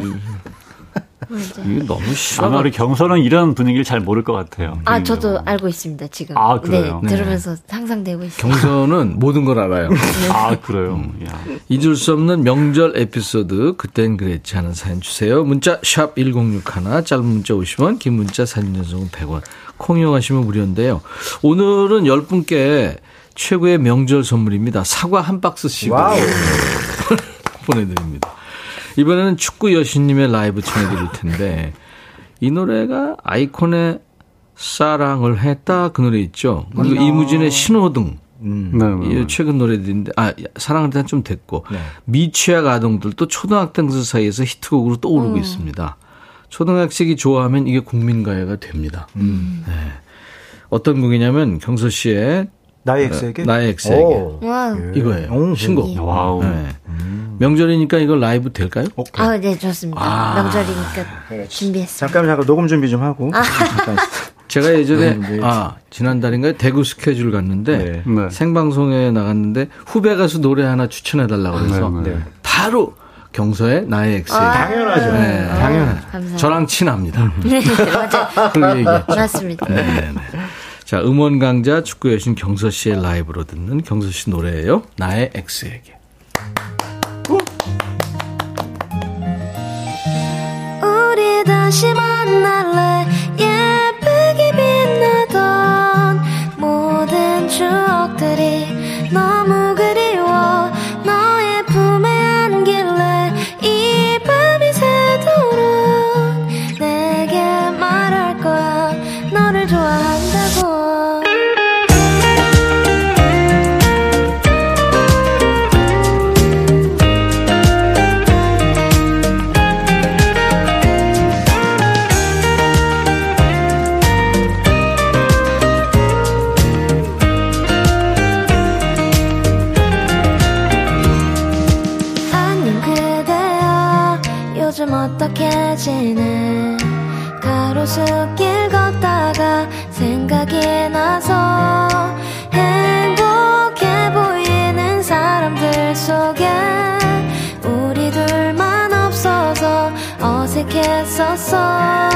이게 너무 싫어. 아마 우리 경선은 이런 분위기를 잘 모를 것 같아요. 아, 저도 알고 있습니다, 지금. 아, 그래요? 네, 들으면서 상상되고 있어요. 경선은 모든 걸 알아요. 아, 그래요? 야. 잊을 수 없는 명절 에피소드 그땐 그랬지 하는 사연 주세요. 문자 샵 1061, 짧은 문자 50원, 긴 문자 사진 전송은 100원. 콩 이용하시면 무료인데요. 오늘은 10분께 최고의 명절 선물입니다. 사과 한 박스씩 wow. 보내드립니다. 이번에는 축구 여신님의 라이브 청해드릴 텐데 이 노래가 아이콘의 사랑을 했다 그 노래 있죠. 그리고 이무진의 신호등 네, 네, 네. 이 최근 노래들인데 아 사랑을 일단 좀 됐고 네. 미취학 아동들도 초등학생들 사이에서 히트곡으로 떠오르고 있습니다. 초등학생이 좋아하면 이게 국민가요가 됩니다. 네. 어떤 곡이냐면 경서 씨의 나의 X에게? 나의 X에게 오. Wow. 이거예요. 오, 신곡. Wow. 네. 명절이니까 이거 라이브 될까요? 아, 네, 좋습니다. 아. 명절이니까 준비했습니다. 잠깐, 잠깐, 녹음 준비 좀 하고. 잠깐. 제가 예전에 네, 네. 아 지난달인가요 대구 스케줄 갔는데 네. 네. 생방송에 나갔는데 후배 가수 노래 하나 추천해 달라고 그래서 네, 네. 바로 경서의 나의 X 당연하죠. 네. 당연하죠. 감사합니다. 저랑 친합니다. 네, 맞아요. 얘기했죠. 맞습니다. 네네네. 자 음원 강자 축구 여신 경서 씨의 라이브로 듣는 경서 씨 노래예요. 나의 X에게. 우리 다시 만날래 어색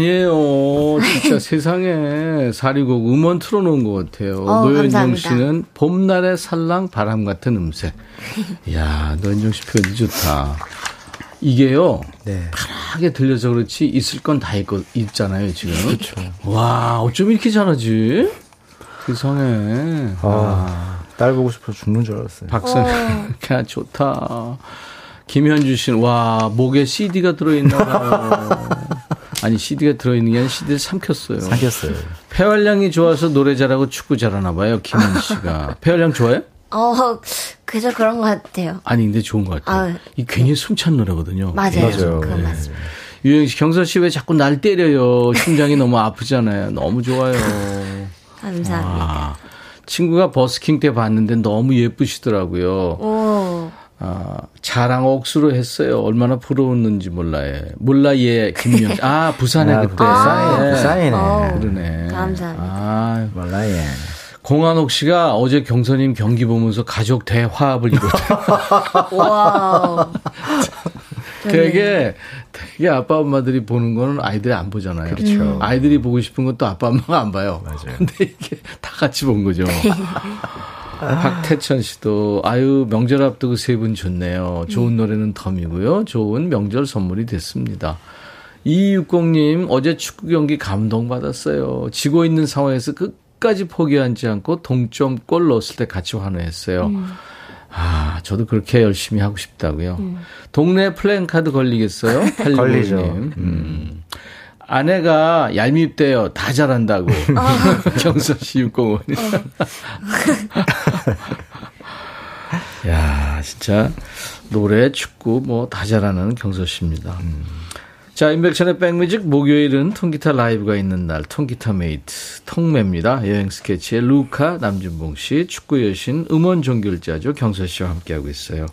아니에요. 진짜 세상에 사리곡 음원 틀어놓은 것 같아요. 어, 노현정. 씨는 봄날의 살랑 바람 같은 음색. 이야, 노현정 씨 표현이 좋다. 이게요. 네. 편하게 들려서 그렇지 있을 건 다 있잖아요, 지금. 그렇죠. 와, 어쩜 이렇게 잘하지? 세상에. 아, 딸 보고 싶어 죽는 줄 알았어요. 박선, 야, 좋다. 김현주 씨는, 와, 목에 CD가 들어있나 봐요. 아니, CD가 들어있는 게 아니라 CD를 삼켰어요. 삼켰어요. 폐활량이 좋아서 노래 잘하고 축구 잘하나 봐요, 김현 씨가. 폐활량 좋아요? 어, 그저 그런 것 같아요. 아니, 근데 좋은 것 같아요. 아유. 이 괜히 숨찬 노래거든요. 맞아요. 맞아요. 그건 네. 맞습니다. 유영 씨, 경서 씨왜 자꾸 날 때려요? 심장이 너무 아프잖아요. 너무 좋아요. 감사합니다. 아, 친구가 버스킹 때 봤는데 너무 예쁘시더라고요. 오, 아, 자랑 억수로 했어요. 얼마나 부러웠는지 몰라요. 몰라, 얘, 김명. 아, 부산에 아, 그때. 부산이네. 부산이네. 어. 그러네. 감사합니다. 아, 몰라, 얘. 공한옥 씨가 어제 경서님 경기 보면서 가족 대화합을 이뤘다. Wow. 되게, 되게 아빠, 엄마들이 보는 거는 아이들이 안 보잖아요. 그렇죠. 아이들이 보고 싶은 것도 아빠, 엄마가 안 봐요. 맞아요. 근데 이게 다 같이 본 거죠. 박태천 씨도 아유 명절 앞두고 세 분 좋네요. 좋은 노래는 덤이고요. 좋은 명절 선물이 됐습니다. 2260님 어제 축구 경기 감동받았어요. 지고 있는 상황에서 끝까지 포기하지 않고 동점 골 넣었을 때 같이 환호했어요. 아, 저도 그렇게 열심히 하고 싶다고요. 동네 플랜카드 걸리겠어요? 8652님. 걸리죠. 음. 아내가 얄밉대요. 다 잘한다고. 경서 씨 605님. 야, 진짜 노래, 축구 뭐 다 잘하는 경서 씨입니다. 자, 임백천의 백뮤직 목요일은 통기타 라이브가 있는 날 통기타 mate 통매입니다. 여행 스케치의 루카 남준봉 씨, 축구 여신 음원 종결자죠. 경서 씨와 함께하고 있어요.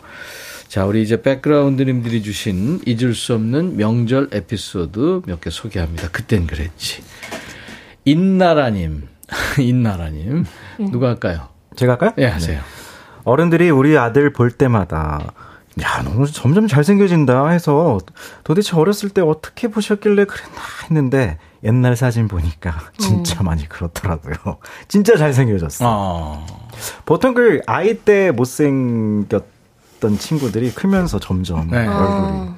자, 우리 이제 background님들이 주신 잊을 수 없는 명절 에피소드 몇 개 소개합니다. 그땐 그랬지. 인나라님, 인나라님. 누가 할까요? 제가 할까요? 예, 하세요. 어른들이 우리 아들 볼 때마다 야, 너무 점점 잘생겨진다 해서 도대체 어렸을 때 어떻게 보셨길래 그랬나 했는데 옛날 사진 보니까 진짜 많이 그렇더라고요. 진짜 잘생겨졌어. 어. 보통 그 아이 때 못생겼 던 친구들이 크면서 점점 네. 얼굴이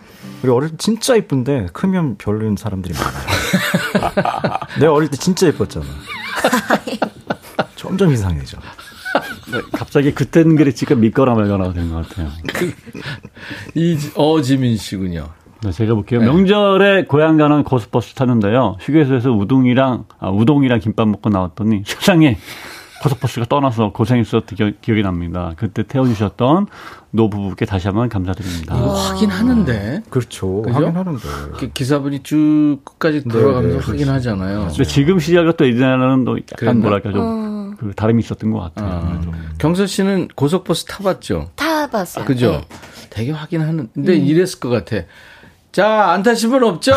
그리고 어릴 때 진짜 이쁜데 크면 별로인 사람들이 많아요. 내가 어릴 때 진짜 예뻤잖아. 점점 이상해져. 네, 갑자기 그땐 그랬지가 믿거나 말거나 된것 같아요. 이, 어 지민 씨군요. 네, 제가 볼게요. 네. 명절에 고향 가는 고속버스 탔는데요. 휴게소에서 우동이랑 아, 우동이랑 김밥 먹고 나왔더니 세상에 고속버스가 떠나서 고생했었던 기억, 기억이 납니다. 그때 태워주셨던 노부부께 다시 한번 감사드립니다. 이거 확인하는데. 그렇죠. 그죠? 하긴 하는데. 기- 기사분이 쭉 끝까지 돌아가면서 네, 확인하잖아요. 근데 지금 시절과 또 예전에는 또 약간 그랬나? 뭐랄까 좀그 다름이 있었던 것 같아요. 아, 좀. 경서 씨는 고속버스 타봤죠? 타봤어요. 그죠? 네. 되게 확인하는, 근데 이랬을 것 같아. 자, 안 타신 분 없죠?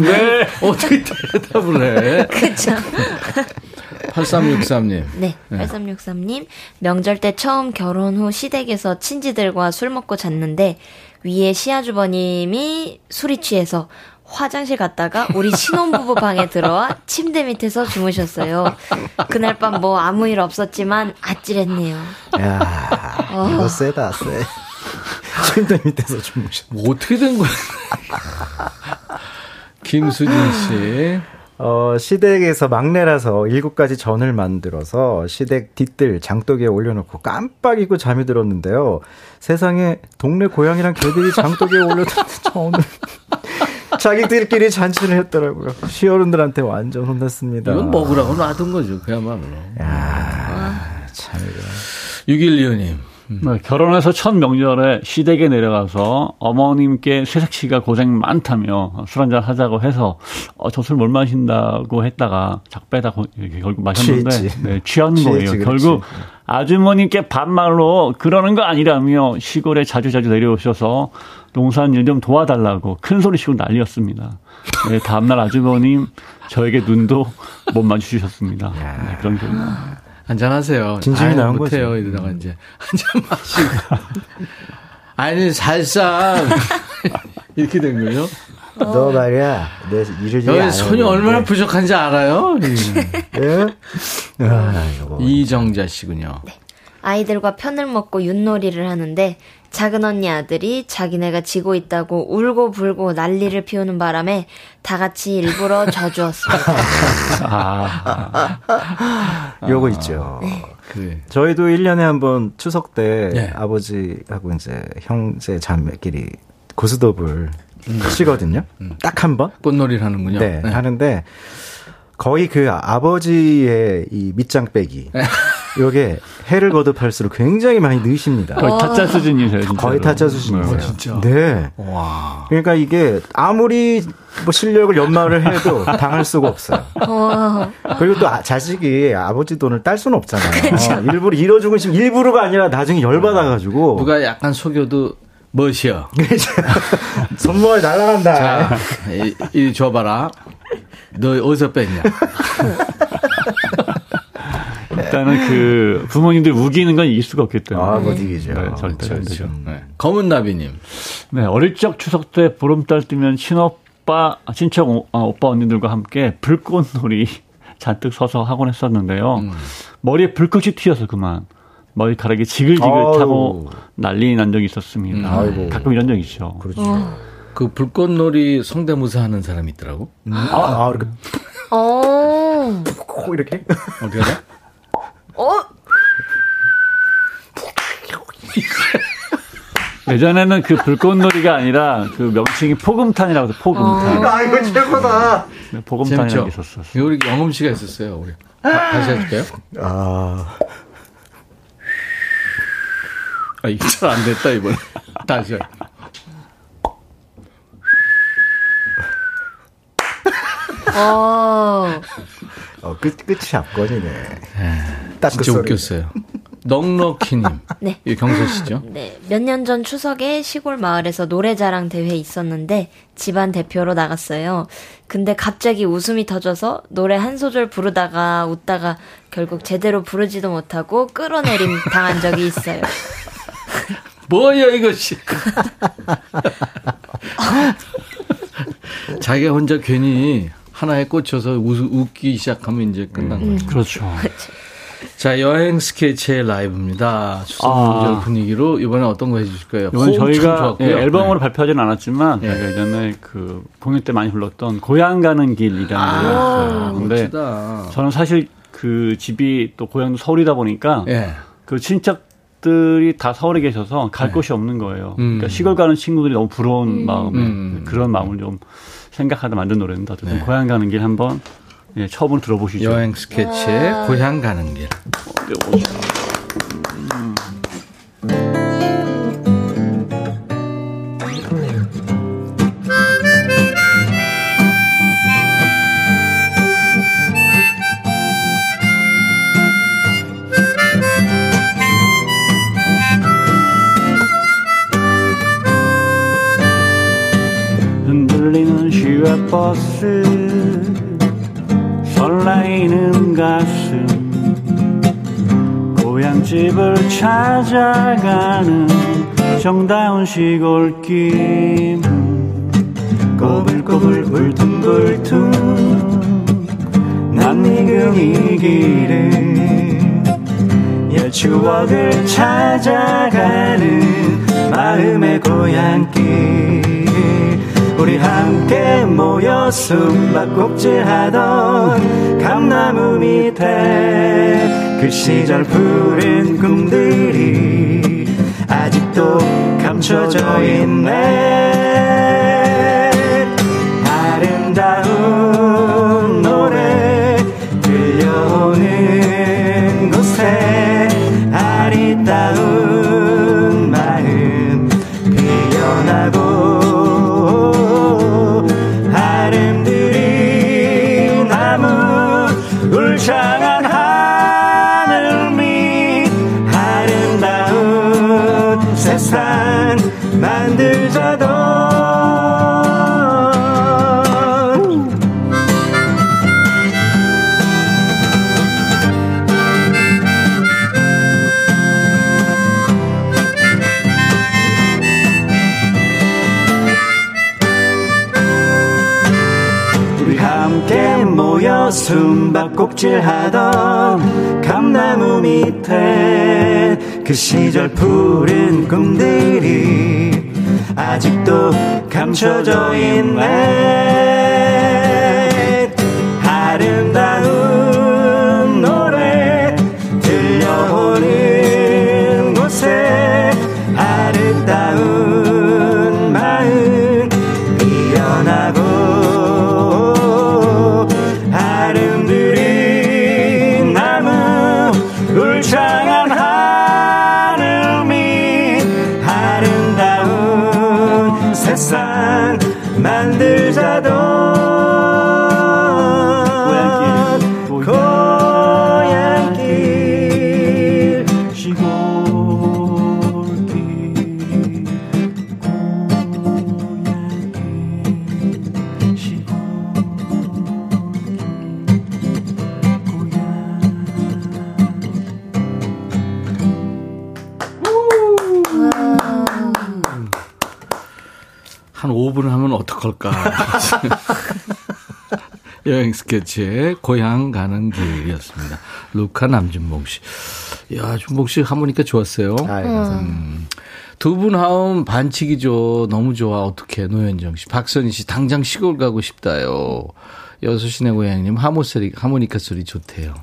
네. 어떻게 대답을 해? 그쵸. 8363님. 네, 8363님. 명절 때 처음 결혼 후 시댁에서 친지들과 술 먹고 잤는데, 위에 시아주버님이 술이 취해서 화장실 갔다가 우리 신혼부부 방에 들어와 침대 밑에서 주무셨어요. 그날 밤 뭐 아무 일 없었지만 아찔했네요. 야, 이거 세다, 세. 침대 밑에서 주무셨. 뭐 어떻게 된 거야? 김수진 씨. 어, 시댁에서 막내라서 일곱 가지 전을 만들어서 시댁 뒤뜰 장독에 올려놓고 깜빡 잊고 잠이 들었는데요. 세상에 동네 고양이랑 개들이 장독에 올려놓는 전을 자기들끼리 잔치를 했더라고요. 시어른들한테 완전 혼났습니다. 이건 먹으라고 놔둔 거죠, 그야말로. 야, 참 이거. 6125님. 네, 결혼해서 첫 명절에 시댁에 내려가서 어머님께 세석 씨가 고생 많다며 술 한잔 하자고 해서 어, 저 술 못 마신다고 했다가 작배다 결국 마셨는데 취했지. 네, 취한 취했지, 거예요. 그렇지. 결국 아주머님께 반말로 그러는 거 아니라며 시골에 자주자주 내려오셔서 농사일 좀 도와달라고 큰 소리 치고 난리였습니다. 네, 다음날 아주머님 저에게 눈도 못 마주치셨습니다. 네, 그런 경우. 한잔하세요. 진심이 아이, 나온 못해요. 거지. 이러다가 이제 한 잔 마시고. 아니, 살짝. 이렇게 된 거죠. 너 말이야, 내 일을 여기 손이 얼마나 부족한지 알아요? 예? 아, 이거. 이정자 씨군요. 아이들과 편을 먹고 윷놀이를 하는데 작은 언니 아들이 자기네가 지고 있다고 울고 불고 난리를 피우는 바람에 다 같이 일부러 져주었습니다. 아, 요거 있죠. 그래. 저희도 1년에 한 번 추석 때 예. 아버지하고 이제 형제 자매끼리 고스톱을 치거든요. 딱한 번. 꽃놀이를 하는군요. 네, 하는데 거의 그 아버지의 이 밑장 빼기. 요게 해를 거듭할수록 굉장히 많이 느십니다. 거의 타짜 수준이세요, 진짜. 거의 타짜 수준이세요. 어, 진짜? 네. 와. 그러니까 이게 아무리 뭐 실력을 연마를 해도 당할 수가 없어요. 와, 그리고 또 아- 자식이 아버지 돈을 딸 수는 없잖아요. 어, 일부러 잃어주고 싶으면 일부러가 아니라 나중에 열받아가지고 누가 약간 속여도 멋이여. 손모에 날아간다. 자, 이, 이 줘봐라. 너 어디서 뺐냐? 일단은 그 부모님들 우기는 건 이길 수가 없기 때문에. 아, 못 이기죠. 네, 절대 안 되죠. 네. 검은 나비님. 네, 어릴 적 추석 때 보름달 뜨면 친오빠, 아, 친척 오, 아, 오빠 언니들과 함께 불꽃놀이 잔뜩 서서 하곤 했었는데요. 음. 머리에 불꽃이 튀어서 그만 머리카락이 지글지글 아유. 타고 난리 난 적이 있었습니다. 음. 아이고. 가끔 이런 적 있죠. 그렇죠. 그 불꽃놀이 성대모사 하는 사람이 있더라고. 아, 아, 이렇게 어, 콕 이렇게. 어떻게 하냐? 어, 예전에는 그 불꽃놀이가 아니라 그 명칭이 포금탄이라고 해서 포금탄. 아, 이거 최고다. 네, 있었어요. 이거 우리 영음 씨가 있었어요. 우리 다- 다시 해줄게요. 아, 아, 이게 잘 안 됐다 이번에. 다시. 해. 어, 어, 끝, 끝이 압권이네. 딱그 진짜 소리. 웃겼어요. 넉넉히님. 네. 이 경서 씨죠? 네, 몇 년 전 추석에 시골 마을에서 노래자랑 대회 있었는데 집안 대표로 나갔어요. 근데 갑자기 웃음이 터져서 노래 한 소절 부르다가 웃다가 결국 제대로 부르지도 못하고 끌어내림 당한 적이 있어요. 뭐야 이것이. 자기가 혼자 괜히 하나에 꽂혀서 웃, 웃기 시작하면 이제 끝난 거죠. 그렇죠. 자, 여행 스케치의 라이브입니다. 추석 아. 명절 분위기로 이번에 어떤 거 해주실 거예요? 이건 호흡 참 저희가. 예, 앨범으로 네. 발표하지는 않았지만 예. 예전에 그 공연 때 많이 불렀던 고향 가는 길이라는 노래였어요. 근데 멋지다. 저는 사실 그 집이 또 고향도 서울이다 보니까 예. 그 친척들이 다 서울에 계셔서 갈 곳이 없는 거예요. 네. 음. 그러니까 시골 가는 친구들이 너무 부러운 마음에 음. 그런 마음을 좀 생각하다 만든 노래입니다. 어쨌든 네. 고향 가는 길 한번 예, 처음으로 들어보시죠. 여행 스케치의 고향 가는 길. 흔들리 집을 찾아가는 정다운 시골길 꼬불꼬불 울퉁불퉁 낯익은 이 길은 옛 추억을 찾아가는 마음의 고향길. 우리 함께 모여 숨바꼭질 하던 감나무 밑에 그 시절 푸른 꿈들이 아직도 감춰져 있네. 아름다운 노래 들려오는 곳에 숨바꼭질하던 감나무 밑에 그 시절 푸른 꿈들이 아직도 감춰져 있네 여행 스케치의 고향 가는 길이었습니다. 루카 남준봉 씨. 야, 준봉 씨 하모니까 좋았어요. 아, 감사합니다. 음. 두분 하면 반칙이죠. 너무 좋아. 어떻게 노현정 씨. 박선희 씨 당장 시골 가고 싶다요. 여섯 시내 고향님 하모 소리, 하모니카 소리 좋대요.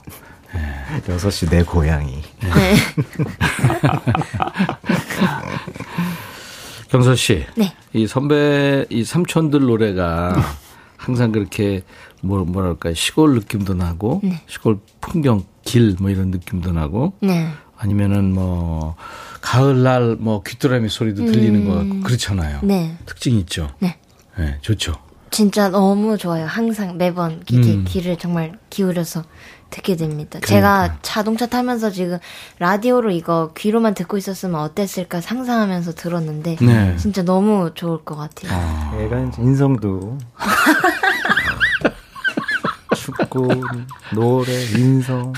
여섯 시 내 고향이. 경서 씨. 네. 이 선배, 이 삼촌들 노래가 항상 그렇게 뭐, 뭐랄까 시골 느낌도 나고 네. 시골 풍경 길 뭐 이런 느낌도 나고 네. 아니면은 뭐 가을날 뭐 귀뚜라미 소리도 들리는 것 같고 그렇잖아요. 네. 특징이 있죠. 네. 네, 좋죠. 진짜 너무 좋아요. 항상 매번 이게 음. 귀를 정말 기울여서 듣게 됩니다. 제가 자동차 타면서 지금 라디오로 이거 귀로만 듣고 있었으면 어땠을까 상상하면서 들었는데 네. 진짜 너무 좋을 것 같아요. 얘가 이제 인성도 축구, 노래, 인성.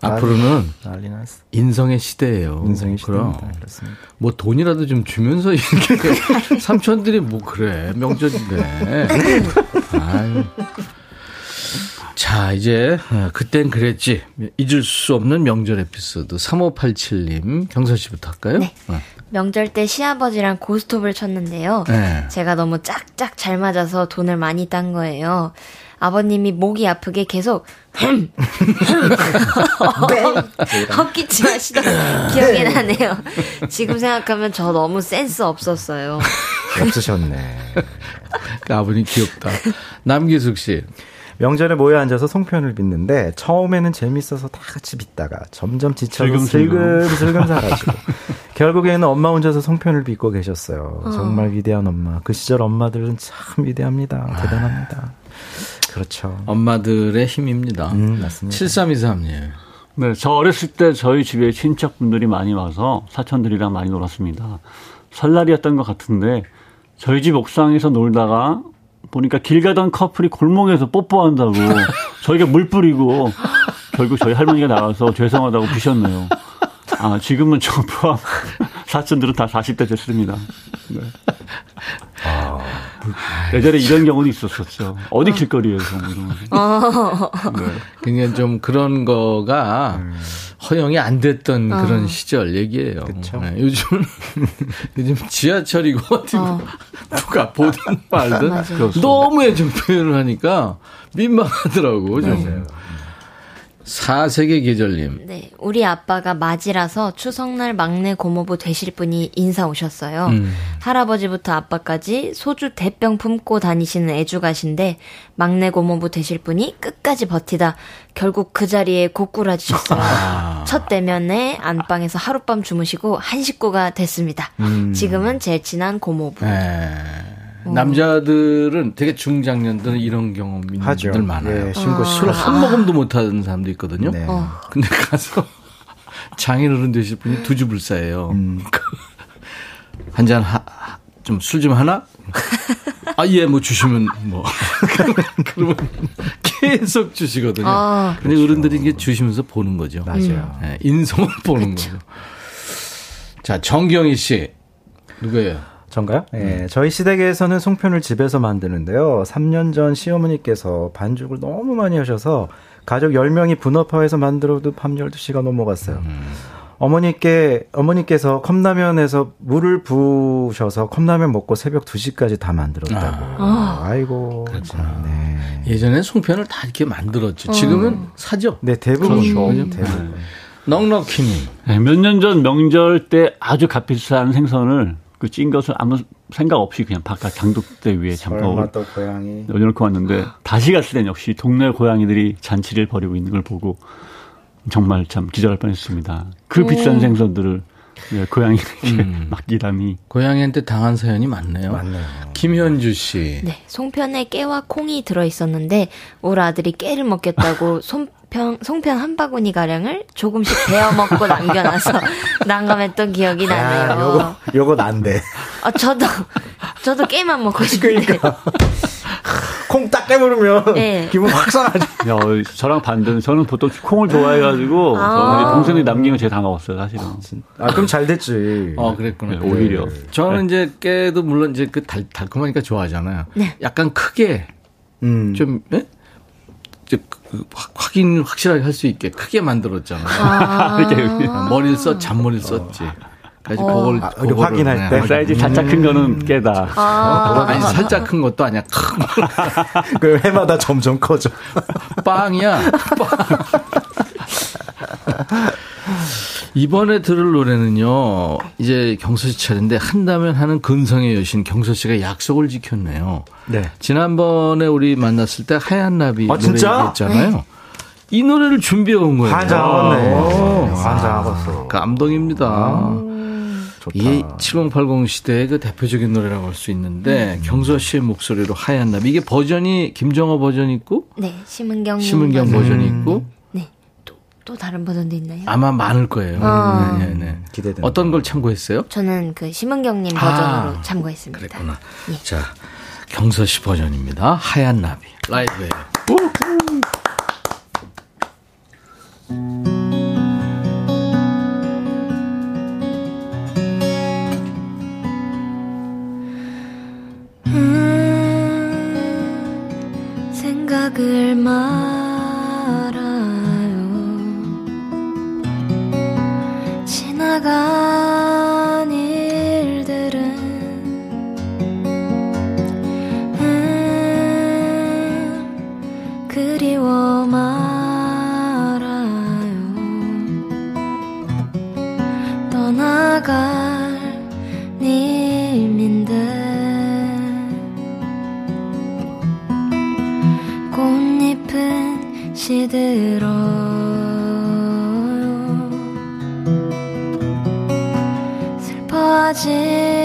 앞으로는 난리 났어. 인성의 시대예요. 인성의 그럼 시대입니다. 그렇습니다. 뭐 돈이라도 좀 주면서 이렇게 삼촌들이 뭐 그래 명절인데. 아유. 자 이제 어, 그땐 그랬지 잊을 수 없는 명절 에피소드 3587님 경서 씨부터 할까요? 네. 명절 때 시아버지랑 고스톱을 쳤는데요. 네. 제가 너무 짝짝 잘 맞아서 돈을 많이 딴 거예요. 아버님이 목이 아프게 계속 헛기침 하시던 기억이 나네요. 지금 생각하면 저 너무 센스 없었어요. 없으셨네. 그 아버님 귀엽다. 남기숙 씨. 명절에 모여 앉아서 송편을 빚는데 처음에는 재밌어서 다 같이 빚다가 점점 지쳐서 슬금슬금. 사라지고 결국에는 엄마 혼자서 송편을 빚고 계셨어요. 정말 위대한 엄마. 그 시절 엄마들은 참 위대합니다. 대단합니다. 그렇죠. 엄마들의 힘입니다. 음, 맞습니다. 7323님. 네, 저 어렸을 때 저희 집에 친척분들이 많이 와서 사촌들이랑 많이 놀았습니다. 설날이었던 것 같은데 저희 집 옥상에서 놀다가 보니까 길 가던 커플이 골목에서 뽀뽀한다고 저희가 물 뿌리고 결국 저희 할머니가 나가서 죄송하다고 부셨네요. 아, 지금은 저 포함 사촌들은 다 40대 됐습니다. 네. 예전에 이런 경우도 있었었죠. 어디 길거리에서 뭐 이런 거. 그러니까 좀 그런 거가 허용이 안 됐던 어. 그런 시절 얘기예요. 그쵸. 네, 요즘은 요즘 지하철이고 어디 뭐 누가 보든 말든 맞아요. 너무 애정 표현을 하니까 민망하더라고. 좀. 사세계 계절님. 네, 우리 아빠가 맞이라서 추석날 막내 고모부 되실 분이 인사 오셨어요. 할아버지부터 아빠까지 소주 대병 품고 다니시는 애주가신데 막내 고모부 되실 분이 끝까지 버티다 결국 그 자리에 고꾸라지셨어요. 첫 대면에 안방에서 하룻밤 주무시고 한 식구가 됐습니다. 지금은 제일 친한 고모부. 네. 남자들은 되게 중장년들은 이런 경험 있는 하죠. 분들 많아요. 예, 신고 술한 모금도 못 하는 사람도 있거든요. 네. 어. 근데 가서 장인어른 되실 분이 두 줍을 싸예요. 한잔 좀 술 좀 하나? 아, 예, 뭐 주시면 뭐. 그러면 계속 주시거든요. 아. 근데 어른들이 이게 주시면서 보는 거죠. 맞아요. 예, 인성을 보는 거죠. 자, 정경희 씨. 누구예요? 전가요? 예, 저희 시댁에서는 송편을 집에서 만드는데요. 3년 전 시어머니께서 반죽을 너무 많이 하셔서 가족 10명이 분업화해서 만들어도 밤 12시가 넘어갔어요. 어머니께, 어머니께서 컵라면에서 물을 부으셔서 컵라면 먹고 새벽 2시까지 다 만들었다고. 아. 이고 참, 네. 예전에 송편을 다 이렇게 만들었죠. 지금은 사죠. 네, 대부분. 그렇죠. 대부분. 넉넉히님. 네, 몇년 전 명절 때 아주 값비싼 생선을 그 찐 것을 아무 생각 없이 그냥 바깥 장독대 위에 잠깐. 올려놓고 왔는데 다시 갔을 땐 역시 동네 고양이들이 잔치를 벌이고 있는 걸 보고 정말 참 기절할 뻔했습니다. 그 비싼 생선들을 네, 고양이에게 맡기다니. 고양이한테 당한 사연이 많네요. 맞네요. 김현주 씨. 네, 송편에 깨와 콩이 들어 있었는데 우리 아들이 깨를 먹겠다고 송 편 송편 한 바구니 가량을 조금씩 베어 먹고 남겨놔서 난감했던 기억이 야, 나네요. 요거, 요거 난데. 아, 저도 저도 깨만 먹고 싶은데. 그러니까. 콩딱 깨물으면 네. 기분 확 상하죠. 야, 어, 저랑 반대는 저는 보통 콩을 좋아해가지고 아. 동생이 남긴 거 제가 다 먹었어요, 사실은. 아, 그럼 잘 됐지. 어, 그랬구나. 네, 오히려. 저는 이제 깨도 물론 이제 그 달, 달콤하니까 좋아하잖아요. 네. 약간 크게 음. 좀, 예? 이제 그 확- 확인 확실하게 할 수 있게 크게 만들었잖아요. 이렇게 머리를 썼, 잔머리를 썼지. 그래서 그걸, 아, 이거 확인할 때? 사이즈 살짝 큰 거는 깨다. 아 니, 살짝 큰 것도 아니야. 큰 그 해마다 점점 커져. 빵이야. 빵. 이번에 들을 노래는요, 이제 경서 씨 차례인데, 한다면 하는 근성의 여신 경서 씨가 약속을 지켰네요. 네. 지난번에 우리 만났을 때 하얀 나비 아, 노래 진짜? 얘기했잖아요. 이 노래를 준비해 온 거예요. 환장하겠네. 오, 환장하겠어. 감동입니다. 좋다. 이게 7080 시대의 그 대표적인 노래라고 할 수 있는데, 경서 씨의 목소리로 하얀 나비. 이게 버전이 김정호 버전 있고, 네, 심은경 심은경 버전. 버전이 있고, 네, 또, 또 다른 버전도 있나요? 아마 많을 거예요. 아. 네, 네, 네. 기대된다. 어떤 걸 참고했어요? 저는 그 심은경님 아, 버전으로 참고했습니다. 그랬구나. 예. 자, 경서 씨 버전입니다. 하얀 나비. 라이브예요. 음, 생각을 말 지 슬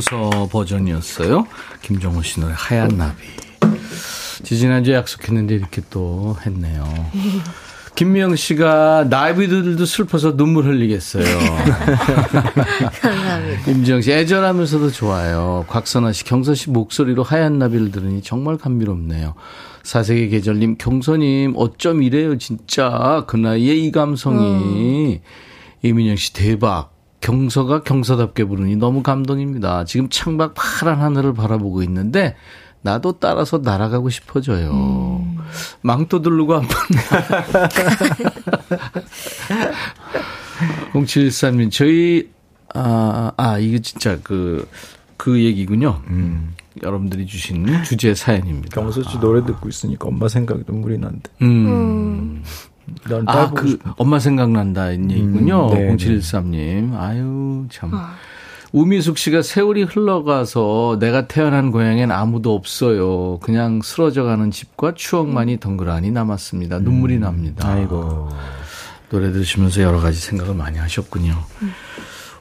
정서 버전이었어요. 김정호 씨 노래 하얀 나비. 지지난주에 약속했는데 이렇게 또 했네요. 김미영 씨가 나비들도 슬퍼서 눈물 흘리겠어요. 감사합니다. 임지영 씨 애절하면서도 좋아요. 곽선아 씨 경선 씨 목소리로 하얀 나비를 들으니 정말 감미롭네요. 사색의 계절님 경선님 어쩜 이래요 진짜 그 나이에 이 감성이 이민영 씨 대박. 경서가 경서답게 부르니 너무 감동입니다. 지금 창밖 파란 하늘을 바라보고 있는데 나도 따라서 날아가고 싶어져요. 망토 들르고 한번 0713님, 저희, 아, 아, 이거 진짜 그, 그 얘기군요. 음. 여러분들이 주신 주제 사연입니다. 경수 씨 노래 듣고 있으니까 엄마 생각이 눈물이 난대. 음. 난 아, 그. 엄마 생각난다, 이 얘기군요. 음, 네, 0713님. 아유, 참. 우미숙 씨가 세월이 흘러가서 내가 태어난 고향엔 아무도 없어요. 그냥 쓰러져 가는 집과 추억만이 덩그라니 남았습니다. 눈물이 납니다. 아이고. 노래 들으시면서 여러 가지 생각을 많이 하셨군요.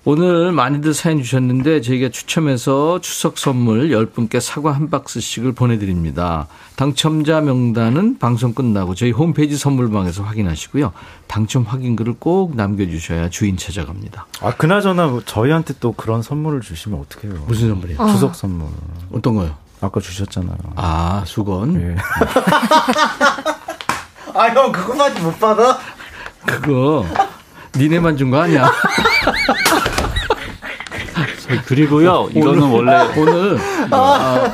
오늘 많이들 사연 주셨는데 저희가 추첨해서 추석 선물 10분께 사과 한 박스씩을 보내드립니다. 당첨자 명단은 방송 끝나고 저희 홈페이지 선물방에서 확인하시고요. 당첨 확인글을 꼭 남겨주셔야 주인 찾아갑니다. 아, 그나저나 뭐 저희한테 또 그런 선물을 주시면 어떡해요. 무슨 선물이에요? 추석 선물. 어떤 거요? 아까 주셨잖아요. 아, 수건. 예. 아, 형, 그거까지 못 받아? 그거 니네만 준 거 아니야? 그리고요, 이거는 원래 오늘 아,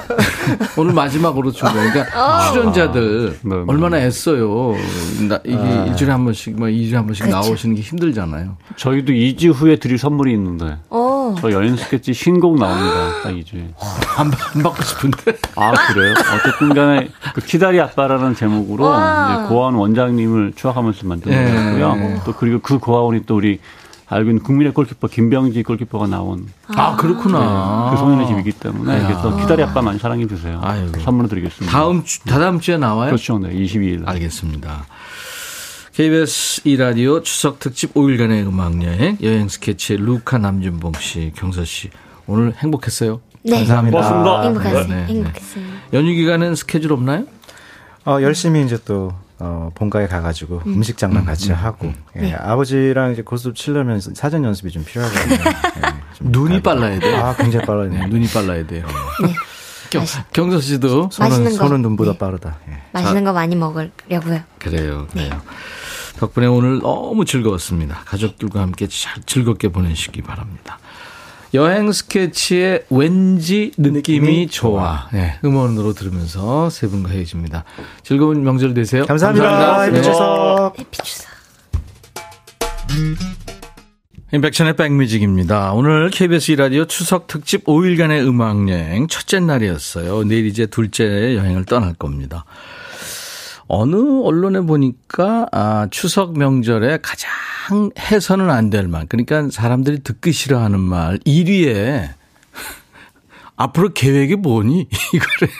오늘 마지막으로 준 거예요. 그러니까 출연자들 네, 네. 얼마나 애써요. 나, 이게 일주일에 한 번씩, 뭐 2주에 한 번씩 나오시는 게 힘들잖아요. 저희도 2주 후에 드릴 선물이 있는데 오. 저 여행 스케치 신곡 나옵니다. 딱 2주에. 안, 안 받고 싶은데. 아 그래요? 어쨌든 간에 그 키다리 아빠라는 제목으로 고아원 원장님을 추억하면서 만든 네. 거고요. 또 그리고 그 고아원이 또 우리 알고 있는 국민의 골키퍼 김병지 골키퍼가 나온 아, 그렇구나. 그 소년의 집이기 때문에 그래서 키다리 아빠 많이 사랑해 주세요. 아이고. 선물로 드리겠습니다. 다음 주, 다다음 주에 나와요? 그렇죠, 네, 22일. 알겠습니다. KBS 이라디오 추석 특집 5일간의 음악 여행 여행 스케치의 루카 남준봉 씨, 경서 씨 오늘 행복했어요. 네. 감사합니다. 고맙습니다. 행복했어요. 네, 네. 행복했어요. 연휴 기간엔 스케줄 없나요? 어, 열심히 이제 또, 어, 본가에 가가지고 음. 식 장난 같이 하고, 예, 아버지랑 이제 고스톱 치려면 사전 연습이 좀 필요하거든요. 예, 좀 눈이. 빨라야 돼요. 아, 굉장히 빨라요. 네, 눈이 빨라야 돼요. 경, 경서 씨도 손은, 거. 손은 눈보다 네. 빠르다. 예. 맛있는 거 많이 먹으려고요. 그래요, 그래요. 덕분에 오늘 너무 즐거웠습니다. 가족들과 함께 잘 즐겁게 보내시기 바랍니다. 여행 스케치의 왠지 느낌이, 느낌이 좋아. 네, 음원으로 들으면서 세 분과 헤어집니다. 즐거운 명절 되세요. 감사합니다. 해피 네. 추석. 해피 추석. 임백천의 백뮤직입니다. 오늘 KBS 라디오 추석 특집 5일간의 음악여행 첫째 날이었어요. 내일 이제 둘째 여행을 떠날 겁니다. 어느 언론에 보니까 아, 추석 명절에 가장 해서는 안 될 말, 그러니까 사람들이 듣기 싫어하는 말 1위에 앞으로 계획이 뭐니 이거래요.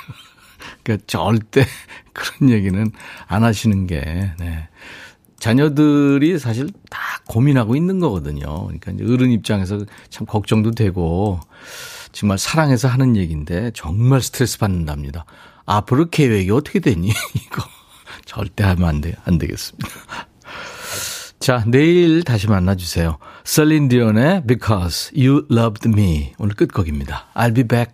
그러니까 절대 그런 얘기는 안 하시는 게 네. 자녀들이 사실 다 고민하고 있는 거거든요. 그러니까 어른 입장에서 참 걱정도 되고 정말 사랑해서 하는 얘기인데 정말 스트레스 받는답니다. 앞으로 계획이 어떻게 되니? 이거 절대 하면 안 돼, 안 되겠습니다. 자, 내일 다시 만나주세요. 셀린 디온의 Because You Loved Me. 오늘 끝곡입니다. I'll be back.